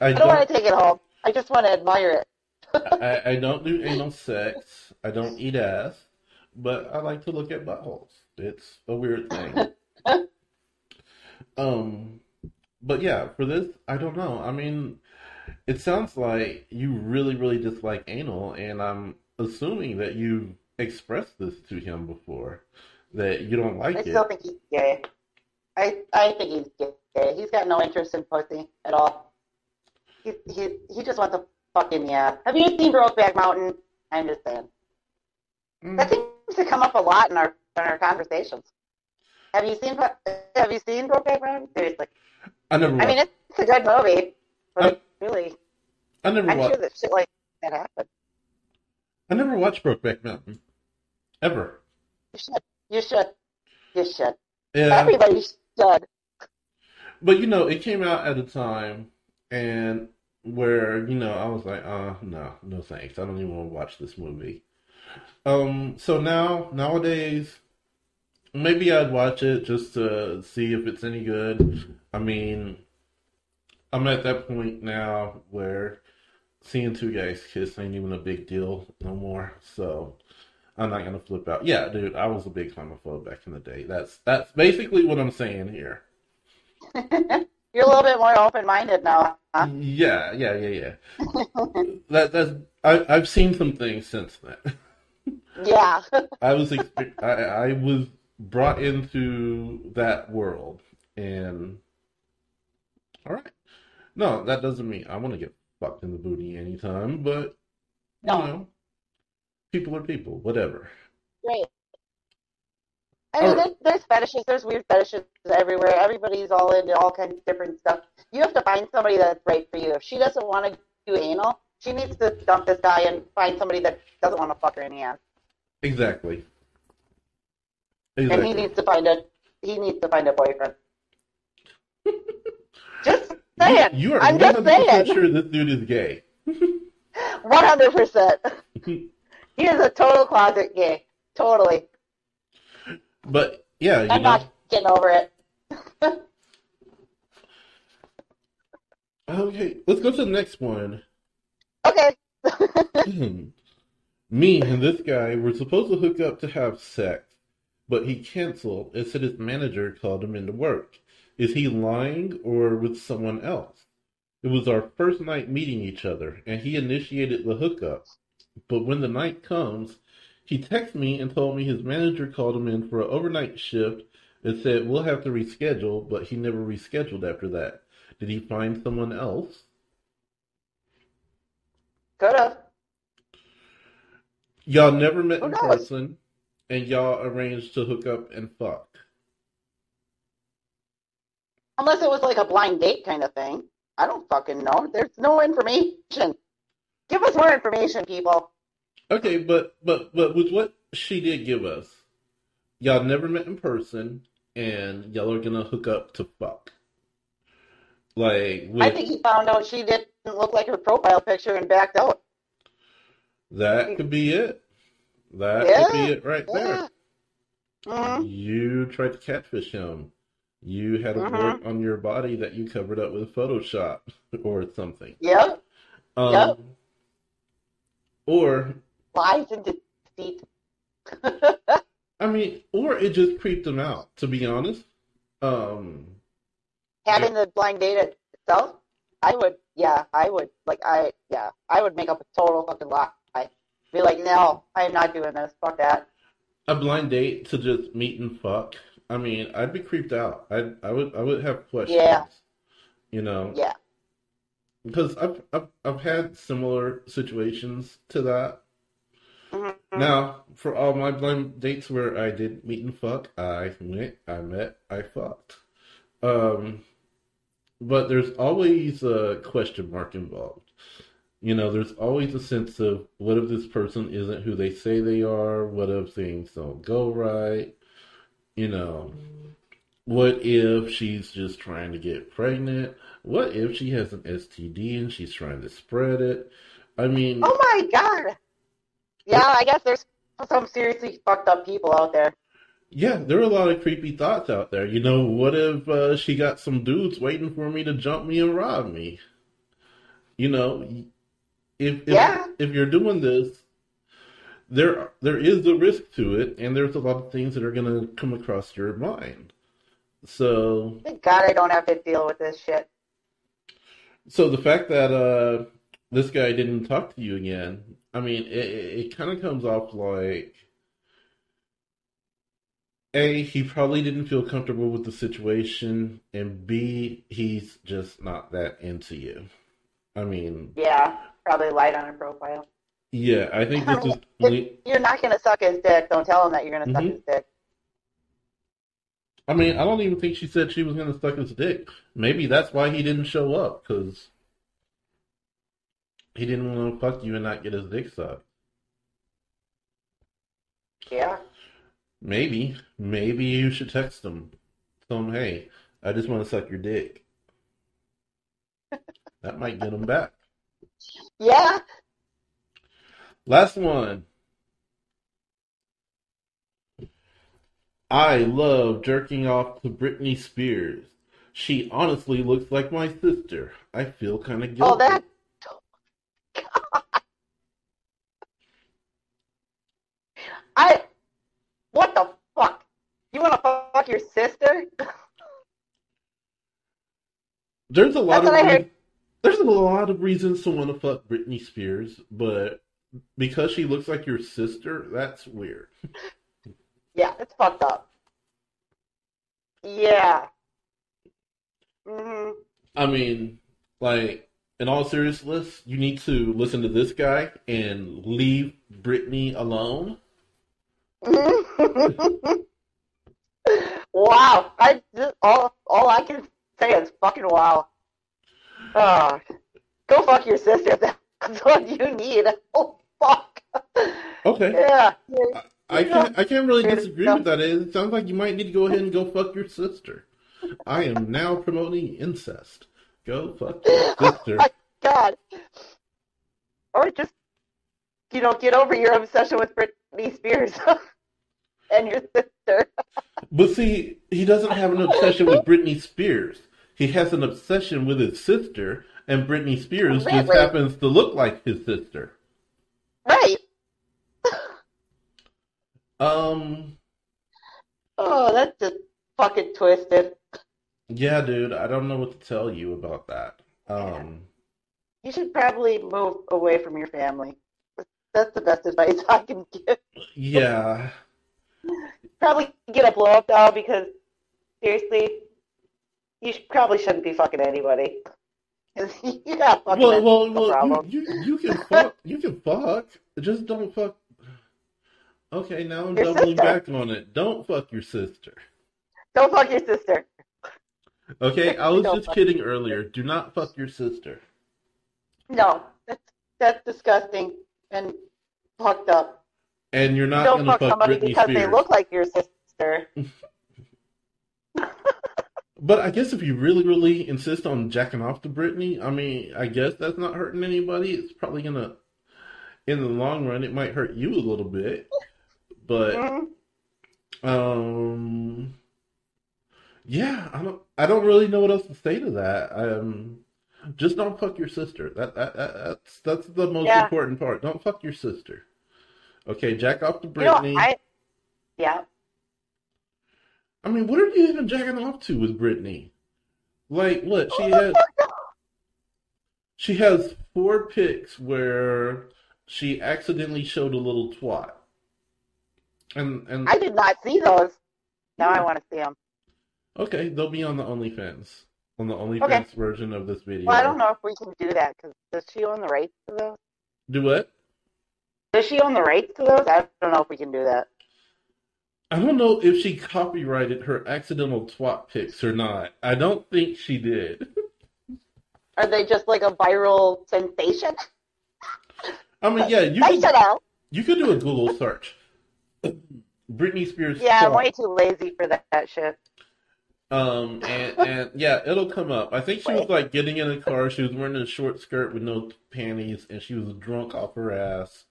I I don't want don't. to take it home. I just want to admire it. I, I don't do anal sex. I don't eat ass, but I like to look at buttholes. It's a weird thing. Um, but yeah, for this, I don't know. I mean, it sounds like you really, really dislike anal, and I'm assuming that you've expressed this to him before, that you don't like I like still it. think he's gay. I I think he's gay. He's got no interest in pussy at all. He he he just wants a fucking yeah. Have you seen Brokeback Mountain? I'm just saying. That Mm, seems to come up a lot in our in our conversations. Have you seen Have you seen Brokeback Mountain? Seriously, I never I mean it's a good movie, but I- really, I never I'm sure watched. that shit like that happened. I never watched Brokeback Mountain, ever. You should. You should. You should. Yeah, Everybody should. But you know, it came out at a time and where you know I was like, uh, no, no thanks. I don't even want to watch this movie. Um, so now nowadays, maybe I'd watch it just to see if it's any good. I mean, I'm at that point now where seeing two guys kiss ain't even a big deal no more. So, I'm not gonna flip out. Yeah, dude, I was a big homophobe back in the day. That's that's basically what I'm saying here. You're a little bit more open minded now. Huh? Yeah, yeah, yeah, yeah. that that's I, I've seen some things since then. Yeah. I was I, I was brought into that world, and all right. No, that doesn't mean I want to get fucked in the booty anytime, but you No. know, people are people, whatever. Right. I mean, Alright. there's, there's fetishes. There's weird fetishes everywhere. Everybody's all into all kinds of different stuff. You have to find somebody that's right for you. If she doesn't want to do anal, she needs to dump this guy and find somebody that doesn't want to fuck her in the ass. Exactly. And he needs to find a he needs to find a boyfriend. just You, saying. you are I'm just 100% saying. sure this dude is gay. One hundred percent. He is a total closet gay. Totally. But yeah, you I'm know, not getting over it. okay, let's go to the next one. Okay. Hmm. Me and this guy were supposed to hook up to have sex, but he canceled and said his manager called him into work. Is he lying or with someone else? It was our first night meeting each other, and he initiated the hookup. But when the night comes, he texted me and told me his manager called him in for an overnight shift and said we'll have to reschedule, but he never rescheduled after that. Did he find someone else? Could have. Y'all never met Who in knows? person, and y'all arranged to hook up and fuck. Unless it was like a blind date kind of thing. I don't fucking know. There's no information. Give us more information, people. Okay, but but but with what she did give us, y'all never met in person, and y'all are gonna hook up to fuck. Like I think he found out she didn't look like her profile picture and backed out. that could be it. That Yeah, could be it right there. Yeah. hmm You tried to catfish him. You had a Mhm. wart on your body that you covered up with Photoshop or something. Yep. Um, Yep. Or Lies and deceit. I mean, or it just creeped them out, to be honest. Um, Having the blind date itself, I would, yeah, I would, like, I, yeah, I would make up a total fucking lie. Be like, no, I am not doing this. Fuck that. a blind date to just meet and fuck. I mean, I'd be creeped out. I I would I would have questions. Yeah. You know, Yeah. Because I've, I've I've had similar situations to that. Mhm. Now, for all my blind dates where I did meet and fuck, I went, I met, I fucked. Um, but there's always a question mark involved. You know, there's always a sense of what if this person isn't who they say they are? What if things don't go right? You know, what if she's just trying to get pregnant? What if she has an STD and she's trying to spread it? I mean, Oh my god. Yeah, I guess there's some seriously fucked up people out there. Yeah, there are a lot of creepy thoughts out there. You know, what if uh, she got some dudes waiting for me to jump me and rob me? You know, if if, Yeah. if you're doing this, there there is a risk to it, and there's a lot of things that are going to come across your mind. So, Thank God I don't have to deal with this shit. so the fact that uh, this guy didn't talk to you again, I mean, it, it, kind of comes off like. A, he probably didn't feel comfortable with the situation, and B, he's just not that into you. I mean, Yeah, probably lied on a profile. yeah, I think this is. If you're not gonna suck his dick, don't tell him that you're gonna suck Mhm. his dick. I mean, I don't even think she said she was going to suck his dick. Maybe that's why he didn't show up, because he didn't want to fuck you and not get his dick sucked. Yeah. Maybe, maybe you should text him. Tell him, hey, I just want to suck your dick. That might get him back. Yeah. Last one. I love jerking off to Britney Spears. She honestly looks like my sister. I feel kind of oh, guilty. Oh, that. I. What the fuck? You want to fuck your sister? There's a lot That's of. Re- There's a lot of reasons to want to fuck Britney Spears, but because she looks like your sister, that's weird. Yeah, it's fucked up. Yeah. hmm I mean, like, in all seriousness, you need to listen to this guy and leave Britney alone. wow. I just all all I can say is fucking wow. Oh, go fuck your sister that's what you need. Oh fuck. Okay. Yeah. I can't I can't really disagree with that. It sounds like you might need to go ahead and go fuck your sister. I am now promoting incest. Go fuck your oh sister. Oh my God. Or just you know, get over your obsession with Britney Spears and your sister. But see, he doesn't have an obsession with Britney Spears. He has an obsession with his sister, and Britney Spears just happens to look like his sister. Right. Um, Oh, that's just fucking twisted. yeah, dude, I don't know what to tell you about that. Um, You should probably move away from your family. That's the best advice I can give. yeah, Probably get a blow up doll because seriously, you probably shouldn't be fucking anybody. you got fucking well, well, well, you, you, you can fuck, you can fuck, just don't fuck. Okay, now I'm Your doubling sister. back on it. Don't fuck your sister. Don't fuck your sister. Okay, I was just kidding earlier. Do not fuck your sister. No, that's that's disgusting and fucked up. And you're not Don't gonna fuck fuck somebody Britney because Spears. they look like your sister. But I guess if you really, really insist on jacking off to Britney, I mean, I guess that's not hurting anybody. It's probably gonna, in the long run, it might hurt you a little bit. But Mhm. um, yeah, I don't, I don't really know what else to say to that. Um, just don't fuck your sister. That, that, that that's that's the most Yeah. important part. Don't fuck your sister. Okay, jack off to You know, I yeah. I mean, what are you even jacking off to with Brittany? Like, what she has? She has four pics where she accidentally showed a little twat, and and I did not see those. Now I want to see them. okay, they'll be on the OnlyFans, on the OnlyFans Okay. version of this video. Well, I don't know if we can do that because does she own the rights to those? Do what? Does she own the rights to those? I don't know if we can do that. I don't know if she copyrighted her accidental twat pics or not. I don't think she did. Are they just like a viral sensation? I mean, yeah, you could, you could do a Google search. Britney Spears Yeah, I'm way too lazy for that, that shit. Um and and yeah, it'll come up. I think she was like getting in a car. She was wearing a short skirt with no panties, and she was drunk off her ass.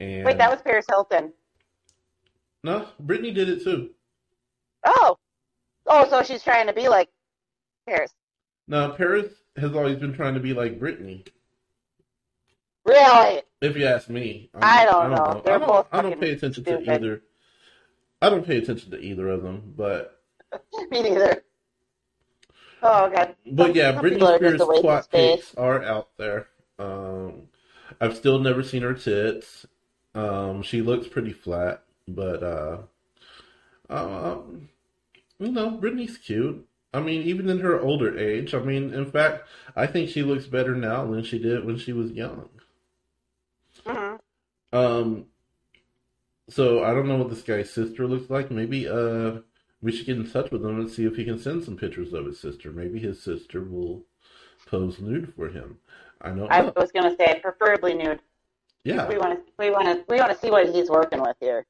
And Wait, that was Paris Hilton. no, Brittany did it too. Oh, oh, so she's trying to be like Paris. Now Paris has always been trying to be like Brittany. Really? If you ask me, I don't know. They're I don't, both I don't pay attention stupid. to either. I don't pay attention to either of them, but Me neither. Oh god. But Some- yeah, some Britney people are just Spears twat pics are out there. Um, I've still never seen her tits. Um, she looks pretty flat, but uh, um, you know, Britney's cute. I mean, even in her older age. I mean, in fact, I think she looks better now than she did when she was young. Um, so I don't know what this guy's sister looks like. Maybe uh, we should get in touch with him and see if he can send some pictures of his sister. Maybe his sister will pose nude for him. I don't I was gonna say preferably nude. Yeah, We want to, we want to, we want to see what he's working with here,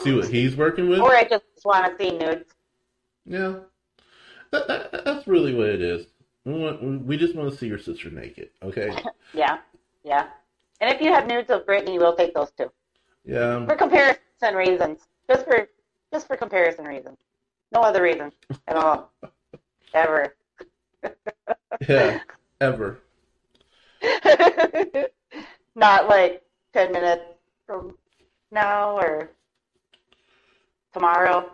see what he's working with. or I just want to see nudes. Yeah, that, that, that's really what it is. We want, we just want to see your sister naked. Okay. Yeah, yeah. And if you have nudes of Britney, we'll take those too Yeah. for comparison reasons. Just for, just for comparison reasons. No other reason at all. Ever. Yeah. Ever. Not like ten minutes from now or tomorrow.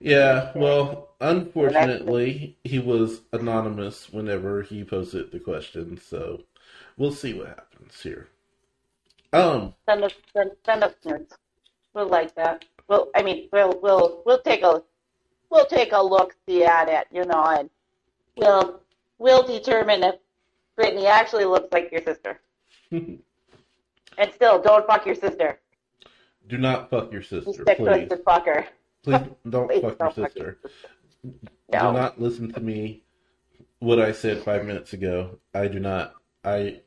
Yeah, well, unfortunately, he was anonymous whenever he posted the question, so we'll see what happens here. Um, Send us, send, send us nerds. We'll like that. Well, I mean, we'll, we'll, we'll take a, we'll take a look see at it, you know, and we'll, we'll determine if Brittany actually looks like your sister. And still, don't fuck your sister. Do not fuck your sister, stick please. fucker. Please don't Please fuck don't your fuck sister. Do No. not listen to me. What I said five minutes ago. I do not. I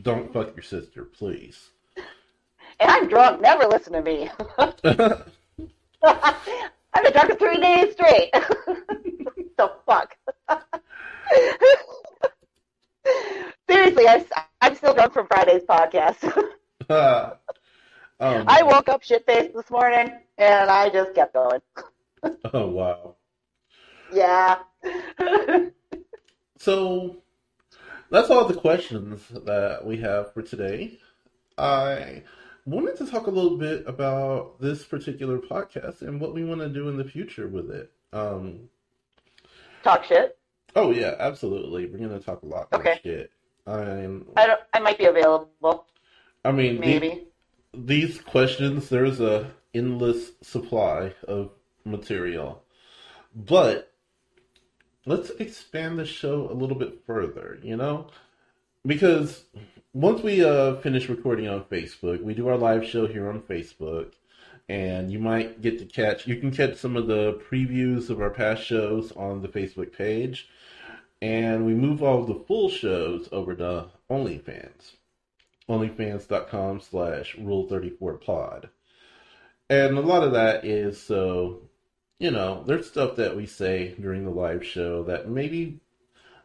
don't fuck your sister, please. And I'm drunk. Never listen to me. I've been drunk for three days straight. the fuck. Seriously, I'm, I'm still drunk from Friday's podcast. um, I woke up shit faced this morning and I just kept going. Oh wow. Yeah. So that's all the questions that we have for today. I wanted to talk a little bit about this particular podcast and what we want to do in the future with it. Um, Talk shit. oh yeah, absolutely. We're gonna talk a lot more Okay. shit. I'm, I don't. I might be available. I mean, the- Maybe. these questions, there's a endless supply of material, but let's expand the show a little bit further. You know, because once we uh, finish recording on Facebook, we do our live show here on Facebook, and you might get to catch. You can catch some of the previews of our past shows on the Facebook page, and we move all the full shows over to OnlyFans onlyfans.com slash rule 34 pod and a lot of that is so you know there's stuff that we say during the live show that maybe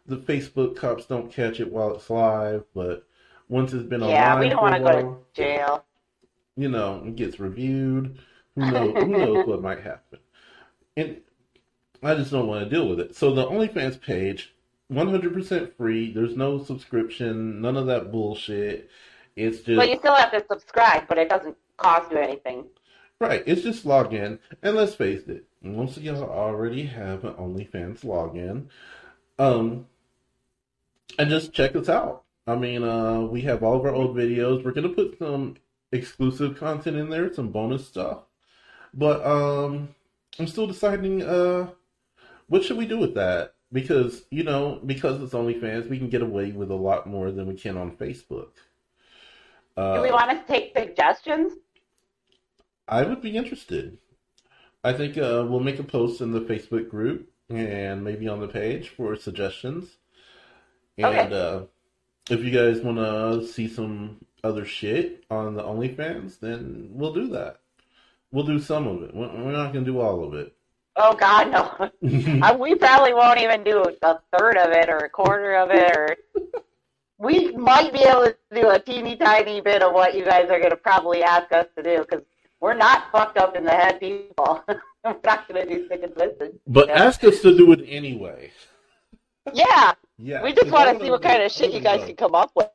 the facebook cops don't catch it while it's live but once it's been Yeah, online we don't want to go to jail. you know it gets reviewed. Who knows who knows what might happen. And i just don't want to deal with it. So the onlyfans page 100% free. There's no subscription none of that bullshit. It's just But you still have to subscribe, but it doesn't cost you anything. Right, it's just log in, and let's face it, most of y'all already have an OnlyFans login. Um, and just check us out. I mean, uh, we have all of our old videos. We're gonna put some exclusive content in there, some bonus stuff. But um, I'm still deciding uh, what should we do with that because you know because it's OnlyFans, we can get away with a lot more than we can on Facebook. Uh, Do we want to take suggestions? I would be interested. I think uh, we'll make a post in the Facebook group and maybe on the page for suggestions. And Okay. uh, if you guys want to see some other shit on the OnlyFans, then we'll do that. We'll do some of it. We're not going to do all of it. Oh God, no. We probably won't even do a third of it or a quarter of it, or we might be able to do a teeny tiny bit of what you guys are going to probably ask us to do because we're not fucked up in the head people. we're not going to do sick and twisted. but Yeah. ask us to do it anyway. Yeah, Yeah, we just want to see what kind of shit you guys know. can come up with.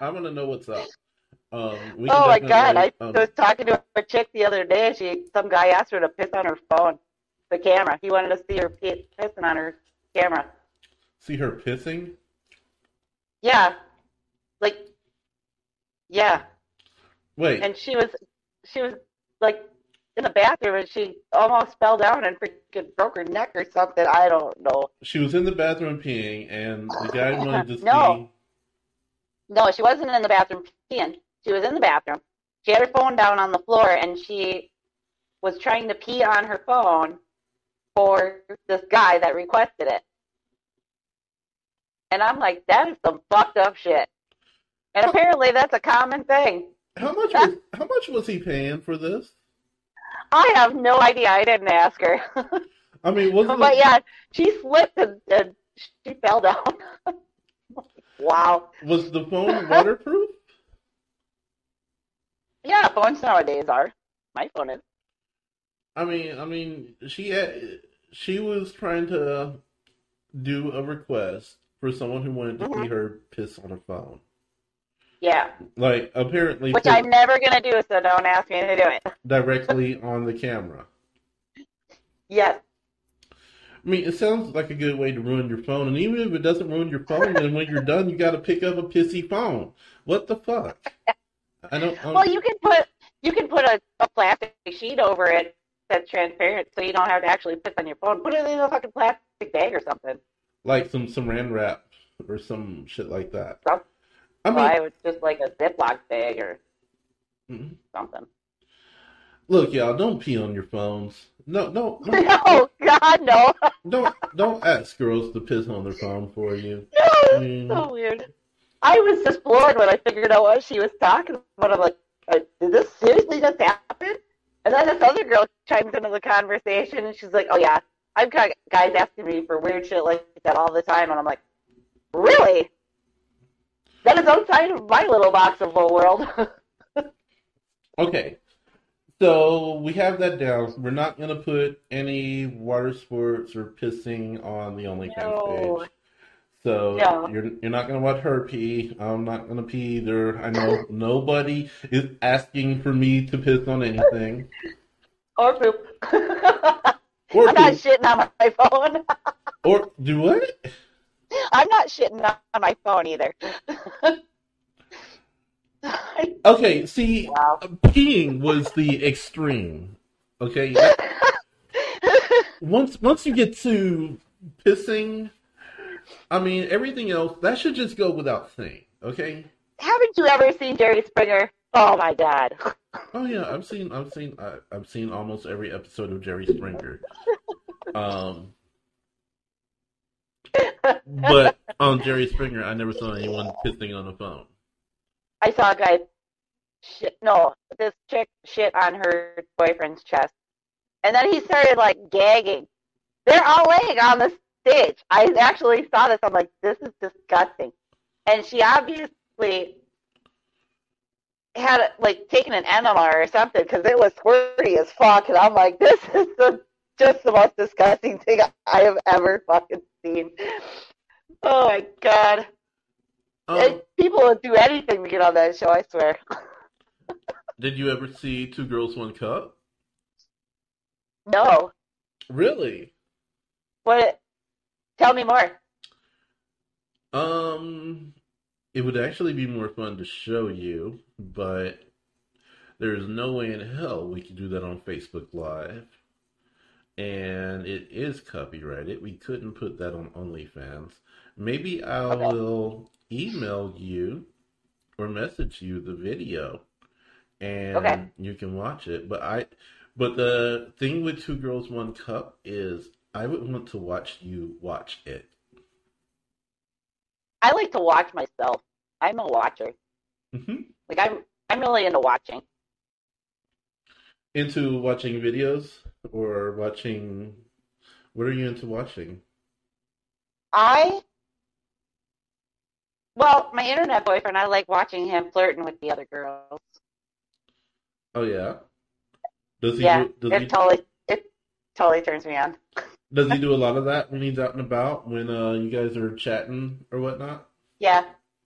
I want to know what's up. Um, we oh my God, I um, was talking to a chick the other day. She, some guy asked her to piss on her phone, the camera. He wanted to see her pi- pissing on her camera. see her pissing. Yeah, like, yeah. Wait, and she was she was like in the bathroom and she almost fell down and freaking broke her neck or something. I don't know. she was in the bathroom peeing, and the guy wanted to see. No. No, she wasn't in the bathroom peeing. She was in the bathroom. She had her phone down on the floor and she was trying to pee on her phone for this guy that requested it. And I'm like, that is some fucked up shit. And apparently that's a common thing. How much was how much was he paying for this? I have no idea. I didn't ask her. I mean, wasn't but it, yeah, she slipped and, and she fell down. wow. was the phone waterproof? Yeah, phones nowadays are. My phone is. I mean, I mean, she had, she was trying to do a request for someone who wanted to see Mhm. her piss on her phone. Yeah, Like apparently which I'm never gonna do, so don't ask me to do it. directly on the camera. Yes. I mean, it sounds like a good way to ruin your phone, and even if it doesn't ruin your phone, then when you're done, you got to pick up a pissy phone. What the fuck? I don't. I'm- Well, you can put you can put a, a plastic sheet over it that's transparent, so you don't have to actually piss on your phone. Put it in a fucking plastic bag or something. like some saran wrap or some shit like that. Some- I mean, Why it's just like a Ziploc bag or Mhm. something. look, y'all, don't pee on your phones. No, no, no, oh God, no, don't, don't ask girls to piss on their phone for you. No, mean, so weird. I was just floored when I figured out what she was talking about. I'm like, uh, did this seriously just happen? And then this other girl chimes into the conversation, and she's like, "Oh yeah, I've got guys asking me for weird shit like that all the time," and I'm like, "Really? That is outside of my little box of a world." Okay. So we have that down. We're not gonna put any water sports or pissing on the OnlyFans No. page. So No. you're you're not gonna watch her pee. I'm not gonna pee either. I know nobody is asking for me to piss on anything. or poop. Or I'm not shitting on my phone. Or do what? I'm not shitting on my phone either. Okay, see, wow. peeing was the extreme. Okay, once once you get to pissing, I mean everything else that should just go without saying. Okay. Haven't you ever seen Jerry Springer? Oh my god. Oh yeah, I've seen I've seen I, I've seen almost every episode of Jerry Springer. Um, but on um, Jerry Springer, I never saw anyone pissing on the phone. I saw a guy shit no, this chick shit on her boyfriend's chest. And then he started like gagging. They're all laying on the stage. I actually saw this. I'm like, this is disgusting. And she obviously had like taken an enema or something because it was squirty as fuck. And I'm like, this is the just the most disgusting thing I have ever fucking seen. Oh my god. Um, people would do anything to get on that show, I swear. did you ever see Two Girls One Cup? No. Really? What tell me more. Um, it would actually be more fun to show you, but there's no way in hell we could do that on Facebook Live. And it is copyrighted. We couldn't put that on OnlyFans. Maybe I Okay. will email you or message you the video and Okay. you can watch it. But I but the thing with Two Girls One Cup is I would want to watch you watch it. I like to watch myself. I'm a watcher. hmm Like I'm I'm really into watching. Into watching videos or watching what are you into watching? I well, my internet boyfriend, I like watching him flirting with the other girls. Oh yeah. Does he yeah, do, does it he totally it totally turns me on. does he do a lot of that when he's out and about when uh you guys are chatting or whatnot? Yeah,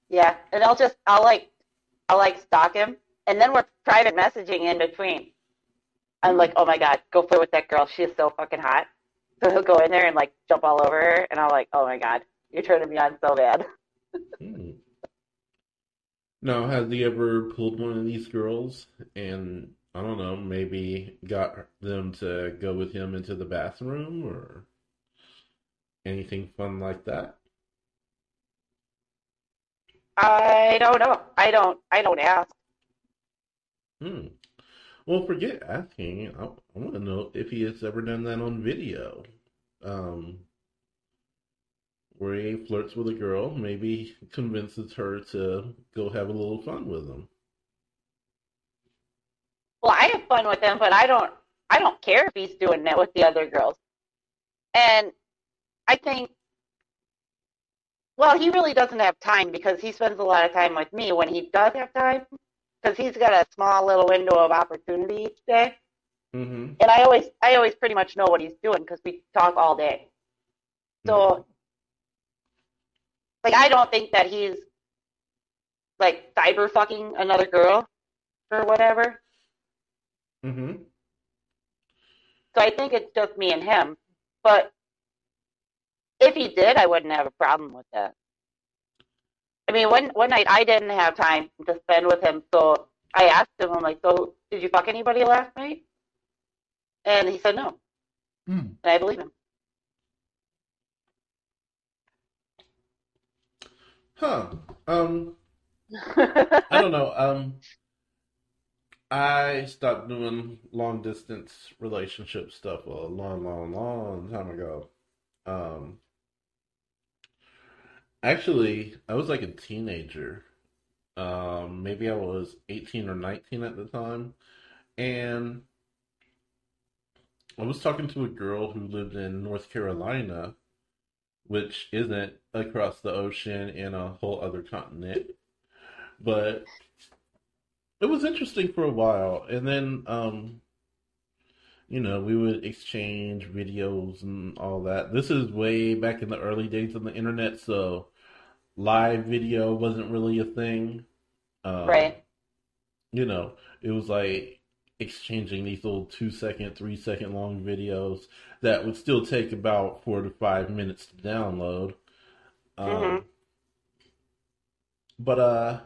yeah, and I'll just I'll like I'll like stalk him, and then we're private messaging in between. I'm like, oh my god, go flirt with that girl. She is so fucking hot. So he'll go in there and like jump all over her, and I'm like, oh my god, you're turning me on so bad. Hmm. Now, has he ever pulled one of these girls and I don't know, maybe got them to go with him into the bathroom or anything fun like that? I don't know. I don't. I don't ask. Hmm. Well, forget asking. I, I want to know if he has ever done that on video. Um, where he flirts with a girl, maybe convinces her to go have a little fun with him. Well, I have fun with him, but I don't. I don't care if he's doing that with the other girls. And I think, well, he really doesn't have time because he spends a lot of time with me when he does have time, because he's got a small little window of opportunity each day. Mm-hmm. And I always, I always pretty much know what he's doing because we talk all day. So, like, I don't think that he's like cyber fucking another girl or whatever. Mm-hmm. So I think it's just me and him. But if he did, I wouldn't have a problem with that. I mean, one one night I didn't have time to spend with him, so I asked him, I'm like, so did you fuck anybody last night? And he said no. Hmm. And I believe him. Huh. Um, I don't know. Um, I stopped doing long distance relationship stuff a long, long, long time ago. Um, actually, I was like a teenager. Um, maybe I was 18 or 19 at the time. And I was talking to a girl who lived in North Carolina, which isn't across the ocean in a whole other continent. But it was interesting for a while. And then, um, you know, we would exchange videos and all that. This is way back in the early days of the internet, so live video wasn't really a thing. Um, right. you know, it was like exchanging these little two second, three second long videos that would still take about four to five minutes to download. Um, Mhm. But, uh,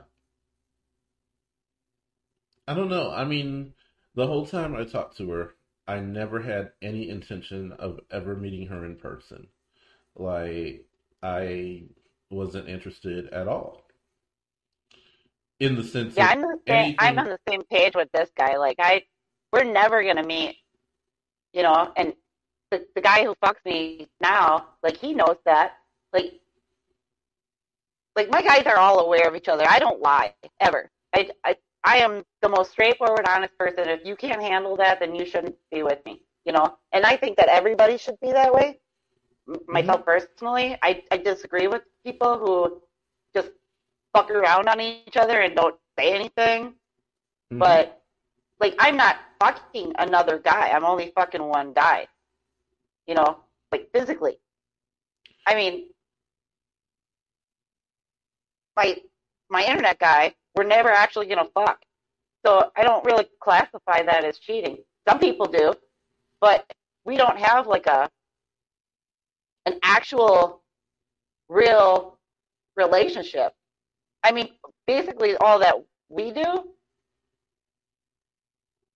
I don't know. I mean, the whole time I talked to her, I never had any intention of ever meeting her in person. Like, I wasn't interested at all. In the sense Yeah, I'm the same. I'm on the same page with this guy. Like I, we're never gonna meet. You know, and the the guy who fucks me now, like he knows that. Like, like my guys are all aware of each other. I don't lie ever. I I I am the most straightforward, honest person. If you can't handle that, then you shouldn't be with me. You know, and I think that everybody should be that way. Myself personally, I I disagree with people who just fuck around on each other and don't say anything. Mhm. But like I'm not fucking another guy. I'm only fucking one guy. You know, like physically. I mean my my internet guy, we're never actually gonna fuck. So I don't really classify that as cheating. Some people do, but we don't have like a an actual real relationship. I mean, basically all that we do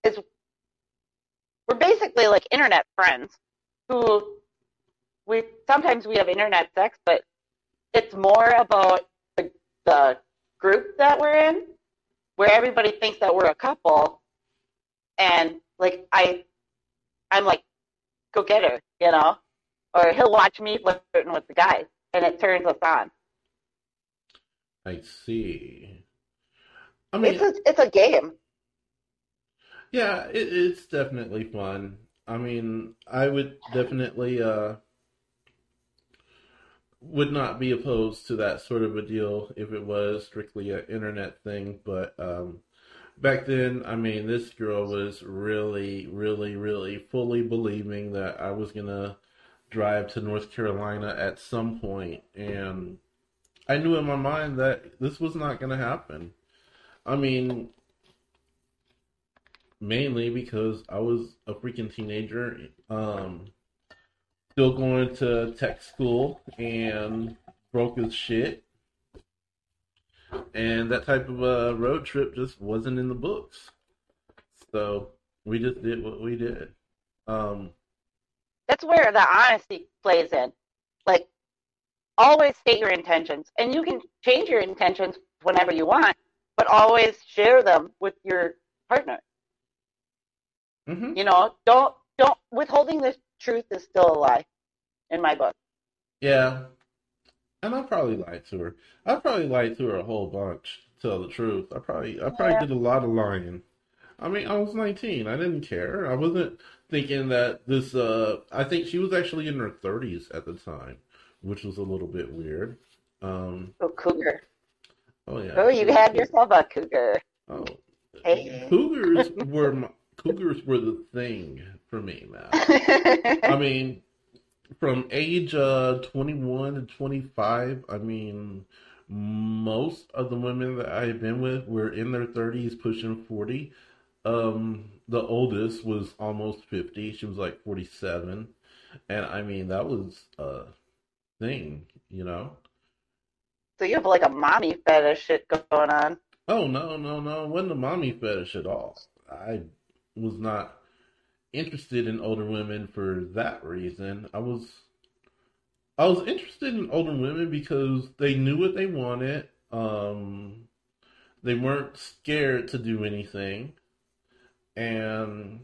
is we're basically like internet friends who we sometimes we have internet sex, but it's more about the, the group that we're in, where everybody thinks that we're a couple, and like I, I'm like, go get her, you know, or he'll watch me flirting with the guys, and it turns us on. I see. I mean, It's a, it's a game. yeah, it, it's definitely fun. I mean, I would definitely uh would not be opposed to that sort of a deal if it was strictly an internet thing, but um back then, I mean, this girl was really, really, really fully believing that I was gonna drive to North Carolina at some point, and I knew in my mind that this was not gonna happen. I mean, mainly because I was a freaking teenager, um, still going to tech school and broke as shit. And that type of a road trip just wasn't in the books. So we just did what we did. Um, That's where the honesty plays in. Like, always state your intentions, and you can change your intentions whenever you want, but always share them with your partner. mhm. You know, don't don't withholding the truth is still a lie, in my book. Yeah. And I probably lied to her. I probably lied to her a whole bunch, tell the truth. I probably I probably Yeah. did a lot of lying. I mean, I was 19. I didn't care. I wasn't thinking that this uh I think she was actually in her 30s at the time, which was a little bit weird. Um Oh, cougar. oh yeah. Oh, you had yourself a cougar. Oh. Hey. Cougars were my, cougars were the thing for me, man. I I mean, from age uh 21 to 25, I mean, most of the women that I've been with were in their 30s, pushing 40. Um, the oldest was almost 50. She was like 47. And I mean, that was a thing, you know? So you have like a mommy fetish shit going on. Oh, no, no, no. It wasn't a mommy fetish at all. I was not interested in older women for that reason. I was I was interested in older women because they knew what they wanted. Um, they weren't scared to do anything, and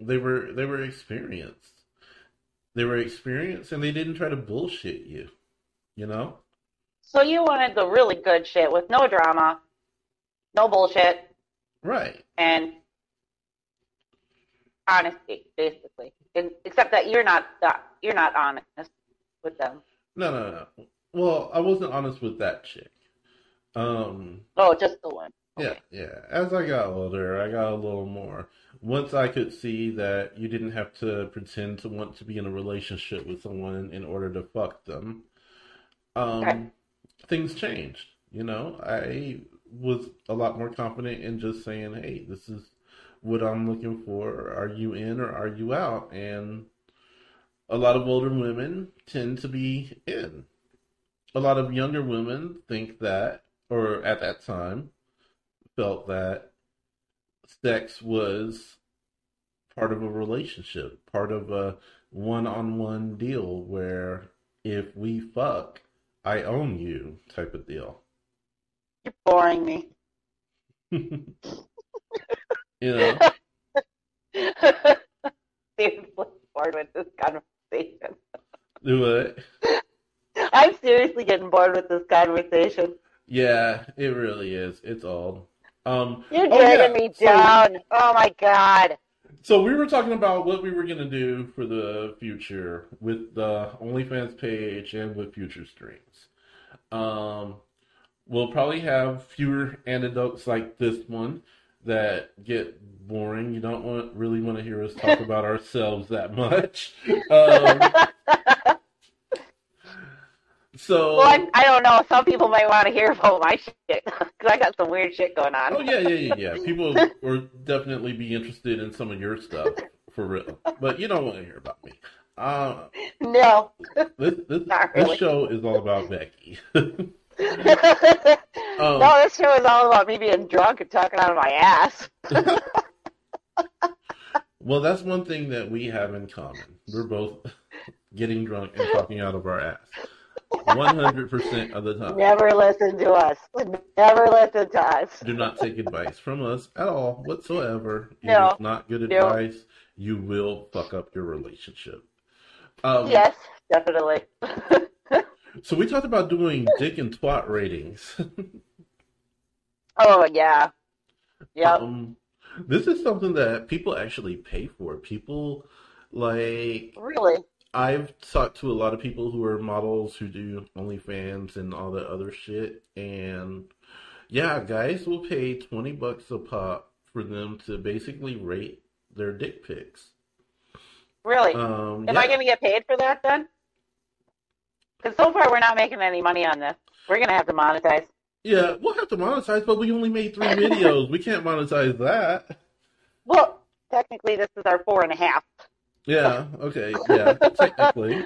they were they were experienced. They were experienced, and they didn't try to bullshit you. You know. So you wanted the really good shit with no drama, no bullshit, Right. and honesty, basically. And, except that you're not that you're not honest with them. No, no, no. Well, I wasn't honest with that chick. Um, Oh, just the one. Yeah, yeah. As I got older, I got a little more. Once I could see that you didn't have to pretend to want to be in a relationship with someone in order to fuck them, um, Okay. things changed. You know, I was a lot more confident in just saying, "Hey, this is what I'm looking for. Are you in or are you out?" And a lot of older women tend to be in. A lot of younger women think that, or at that time, felt that sex was part of a relationship, part of a one-on-one deal where if we fuck, I own you type of deal. You're boring me. you know, seriously bored with this conversation. do it. I'm seriously getting bored with this conversation. Yeah, it really is. It's old. Um, You're oh, dragging yeah, me so- down. Oh my god. So we were talking about what we were gonna do for the future with the OnlyFans page and with future streams. Um, we'll probably have fewer anecdotes like this one that get boring. You don't want really want to hear us talk about ourselves that much. Um, so well, I, I don't know. Some people might want to hear about my shit because I got some weird shit going on. Oh yeah, yeah, yeah, yeah. People will definitely be interested in some of your stuff for real, but you don't want to hear about me. Uh, No. this this, Not this show is all about Becky. Um, no, this show is all about me being drunk and talking out of my ass. well, that's one thing that we have in common. We're both getting drunk and talking out of our ass, one hundred percent of the time. Never listen to us. Never listen to us. Do not take advice from us at all whatsoever. It No. is not good No. advice. You will fuck up your relationship. Um, Yes, definitely. So we talked about doing dick and twat ratings. oh yeah. Yep. Um, this is something that people actually pay for. People like really? I've talked to a lot of people who are models who do OnlyFans and all that other shit, and yeah, guys will pay twenty bucks a pop for them to basically rate their dick pics. Really? Um, Am yeah. I going to get paid for that then? Because so far we're not making any money on this. We're going to have to monetize. yeah, we'll have to monetize, but we only made three videos. we can't monetize that. Well, technically this is our four and a half. Yeah, okay, yeah, technically.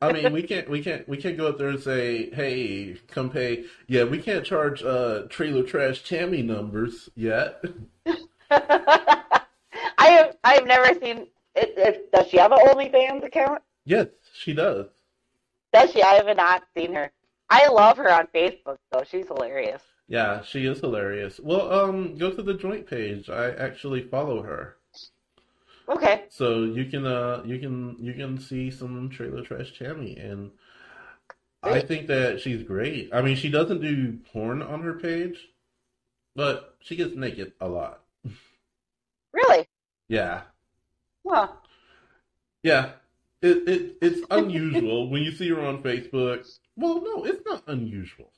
I mean, we can't, we can't, we can't go up there and say, "Hey, come pay." Yeah, we can't charge uh trailer trash Tammy numbers yet. I have I have never seen. It, it, does she have an OnlyFans account? Yes, she does. Does she? I have not seen her. I love her on Facebook though. She's hilarious. Yeah, she is hilarious. Well, um, go to the joint page. I actually follow her, Okay. so you can, uh, you can, you can see some trailer trash Tammy, and I think that she's great. I mean, she doesn't do porn on her page, but she gets naked a lot. Really? Yeah. Well, Yeah, it, it it's unusual when you see her on Facebook. Well, no, it's not unusual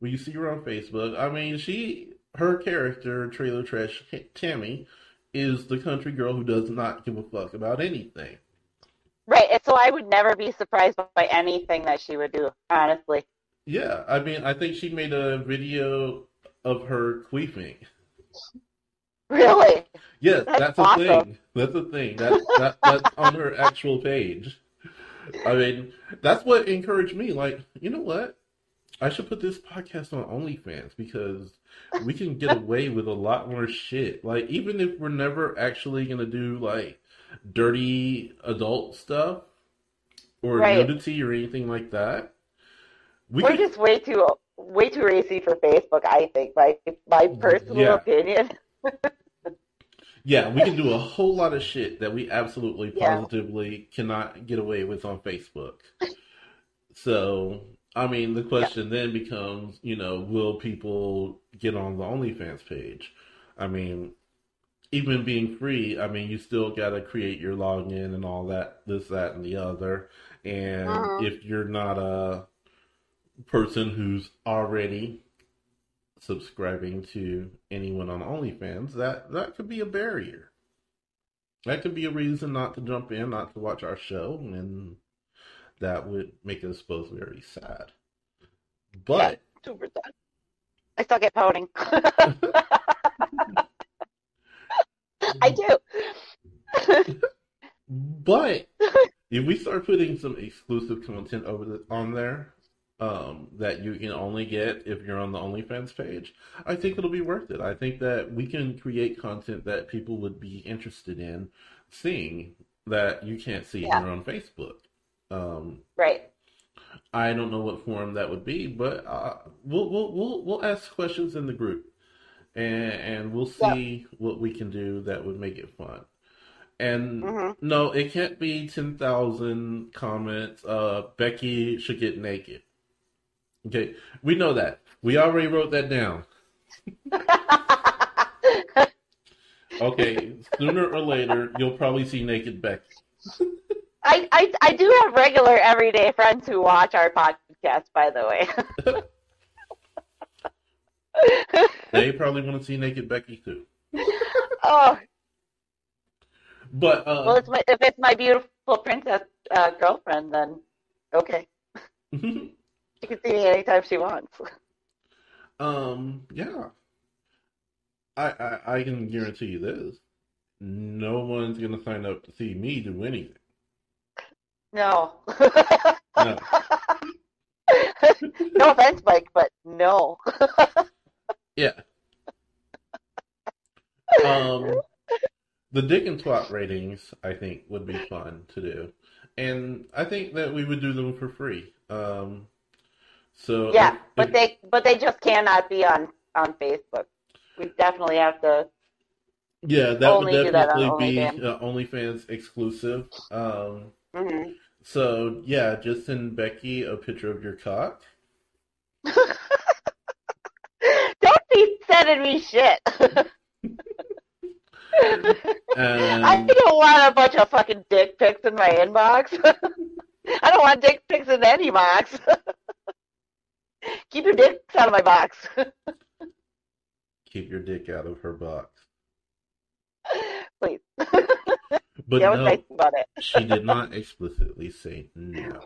when you see her on Facebook. I mean, she her character, Trailer Trash Tammy, is the country girl who does not give a fuck about anything. right. And so I would never be surprised by anything that she would do. Honestly. Yeah, I mean, I think she made a video of her queefing. Really? Yes, That's that's, a awesome. thing. That's a thing. That, that that's on her actual page. I mean, that's what encouraged me. Like, you know what? I should put this podcast on OnlyFans because we can get away with a lot more shit. Like, even if we're never actually gonna do like dirty adult stuff or Right. nudity or anything like that, we We're could, just way too way too racy for Facebook. I think my my mm, personal Yeah. opinion. Yeah, we can do a whole lot of shit that we absolutely Yeah. positively cannot get away with on Facebook. So, I mean, the question then becomes, you know, will people get on the OnlyFans page? I mean, even being free, I mean, you still got to create your login and all that, this, that, and the other. And Mhm. if you're not a person who's already subscribing to anyone on OnlyFans, that that could be a barrier. That could be a reason not to jump in, not to watch our show, and that would make us both very sad. But Two percent. I still get pouting. I do. but if we start putting some exclusive content over the, on there, um, that you can only get if you're on the OnlyFans page, I think it'll be worth it. I think that we can create content that people would be interested in seeing that you can't see Yeah. here on Facebook. Um, right. I don't know what form that would be, but uh, we'll we'll we'll we'll ask questions in the group, and and we'll see what we can do that would make it fun. And hmm no, it can't be ten thousand comments. Uh, Becky should get naked. Okay, we know that. We already wrote that down. Okay, sooner or later you'll probably see naked Becky. I, I I do have regular everyday friends who watch our podcast, by the way. They probably want to see naked Becky too. oh, But uh, well, it's my, if it's my beautiful princess uh, girlfriend, then okay, she can see me anytime she wants. Um, yeah. I, I I can guarantee you this. No one's gonna sign up to see me do anything. No. No. no offense, Mike, but no. Yeah. Um, the dick and twat ratings, I think, would be fun to do, and I think that we would do them for free. Um, so Yeah, if- but if- they but they just cannot be on on Facebook. We definitely have to. yeah, that would do that on definitely be OnlyFans. uh, OnlyFans exclusive. Um, mhm. so yeah, just send Becky a picture of your cock. Don't be sending me shit. And I don't want a bunch of fucking dick pics in my inbox. I don't want dick pics in any box. Keep your dicks out of my box. keep your dick out of her box. Please. But yeah, no, nice about it? she did not explicitly say no.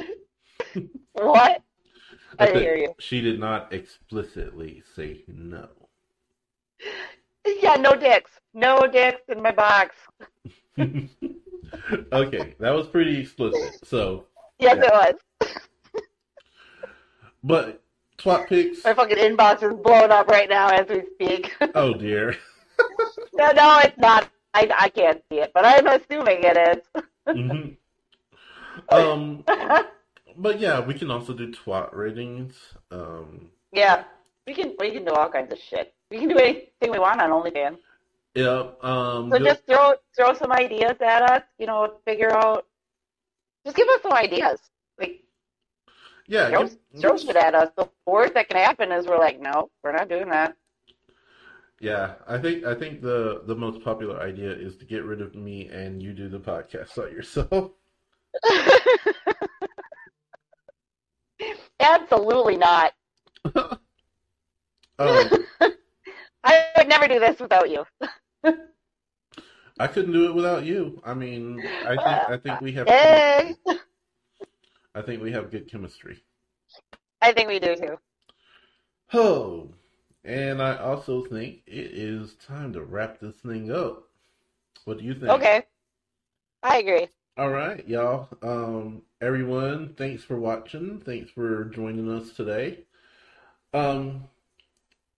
What? I didn't hear you. She did not explicitly say no. Yeah, no dicks. No dicks in my box. okay, that was pretty explicit. So, Yes, Yeah. it was. but twat pics. My fucking inbox is blown up right now as we speak. Oh dear. No, no, it's not. I, I can't see it, but I'm assuming it Mhm. Um, but yeah, we can also do twat ratings. Um, yeah, we can we can do all kinds of shit. We can do anything we want on OnlyFans. yeah. Um, So the- just throw throw some ideas at us. You know, figure out. Just give us some ideas. Like yeah. throw, give- throw shit at us. The worst that can happen is we're like, no, we're not doing that. Yeah, I think I think the the most popular idea is to get rid of me and you do the podcast on yourself. Absolutely not. Um, I would never do this without you. I couldn't do it without you. I mean, I think I think we have Hey, I think we have good chemistry. I think we do too. Oh, And I also think it is time to wrap this thing up. What do you think? Okay. I agree. All right, y'all. Um, everyone, thanks for watching. Thanks for joining us today. Um,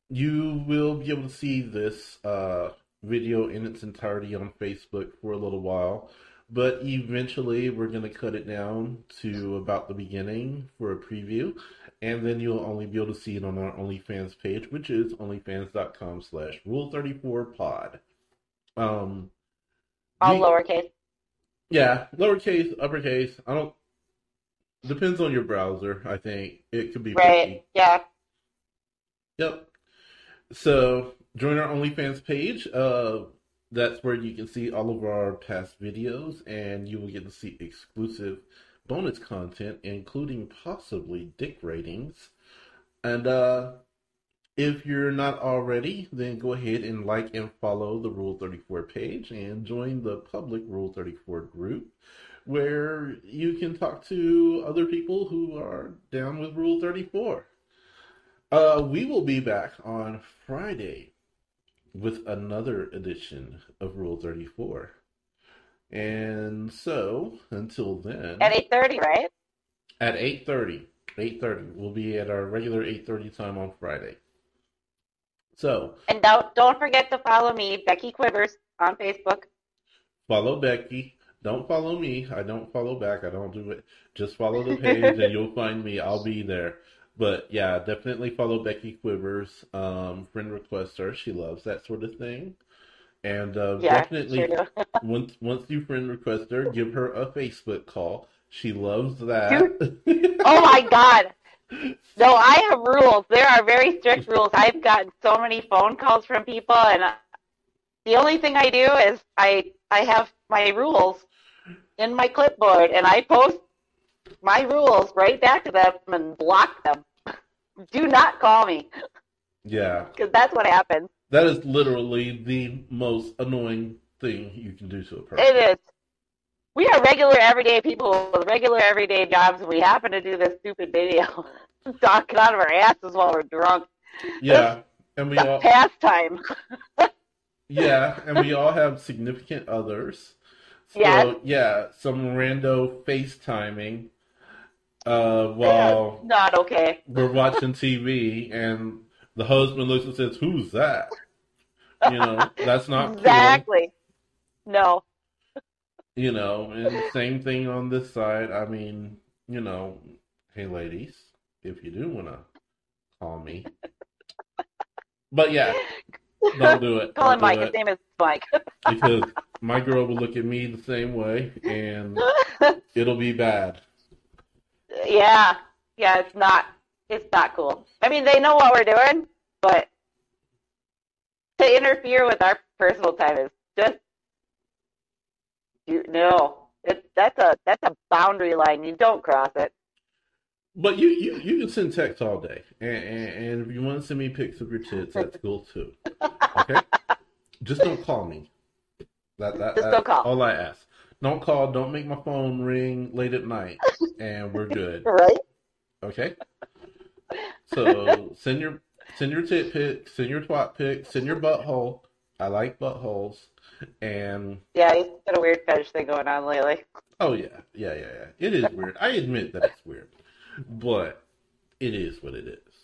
you will be able to see this uh, video in its entirety on Facebook for a little while, but eventually we're going to cut it down to about the beginning for a preview, and then you'll only be able to see it on our OnlyFans page, which is onlyfans.com slash rule34pod. Um, All we- lowercase. yeah, lowercase, uppercase. I don't. Depends on your browser. I think it could be Right. picky. Yeah. Yep. So join our OnlyFans page. Uh, that's where you can see all of our past videos, and you will get to see exclusive bonus content, including possibly dick ratings. And uh, if you're not already, then go ahead and like and follow the Rule 34 page and join the public Rule 34 group where you can talk to other people who are down with Rule 34. Uh, we will be back on Friday with another edition of Rule 34. And so, until then, At eight thirty, right? at 8.30 8.30 we'll be at our regular 8.30 time on friday. So. And don't don't forget to follow me, Becky Quivers, on Facebook. follow becky. Don't follow me. I don't follow back. I don't do it. Just follow the page and you'll find me. I'll be there but yeah definitely follow becky quivers um, friend request her she loves that sort of thing and uh, Yeah, definitely once once you friend request her give her a facebook call she loves that Oh my God. No, I have rules. There are very strict rules. I've gotten so many phone calls from people, and the only thing I do is I I have my rules in my clipboard, and I post my rules right back to them and block them. Do not call me yeah because that's what happens. That is literally the most annoying thing you can do to a person. It is. We are regular, everyday people with regular, everyday jobs, and we happen to do this stupid video talking out of our asses while we're drunk. Yeah, and we all pastime. yeah, and we all have significant others. So Yes. yeah, some rando FaceTiming uh while Not okay. we're watching TV and the husband looks and says, Who's that? You know, that's not cool. exactly. No. You know, and same thing on this side. I mean, you know, hey ladies, if you do wanna call me. But yeah, don't do it. Call him Don't Mike. His name is Mike. because my girl will look at me the same way and it'll be bad. Yeah. Yeah, it's not it's not cool. I mean they know what we're doing, but to interfere with our personal time is just you no. It that's a that's a boundary line. You don't cross it. But you, you, you can send text all day. And, and, and if you want to send me pics of your tits, that's cool too. Okay? Just don't call me. That, that, Just that's don't call. all I ask. Don't call. Don't make my phone ring late at night. And we're good. Right? Okay? So send your send your tit pic, send your twat pic, send your butthole. I like buttholes. And Yeah, he's got a weird fetish thing going on lately. Oh yeah, yeah, yeah, yeah. It is weird. I admit that it's weird, but it is what it is.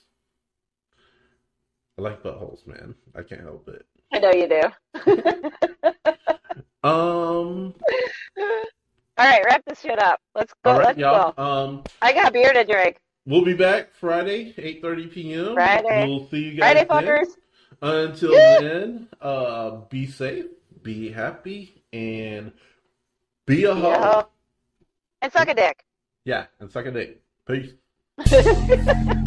I like buttholes, man. I can't help it. I know you do. Um. All right, wrap this shit up. Let's go. Right, Let's y'all. go. Um. I got beer to drink. We'll be back Friday, eight thirty p.m. Friday. We'll see you guys Friday, then. fuckers. Until Yeah. then, uh, be safe, be happy, and be a hoe. And suck a dick. Yeah, and suck a dick. Peace.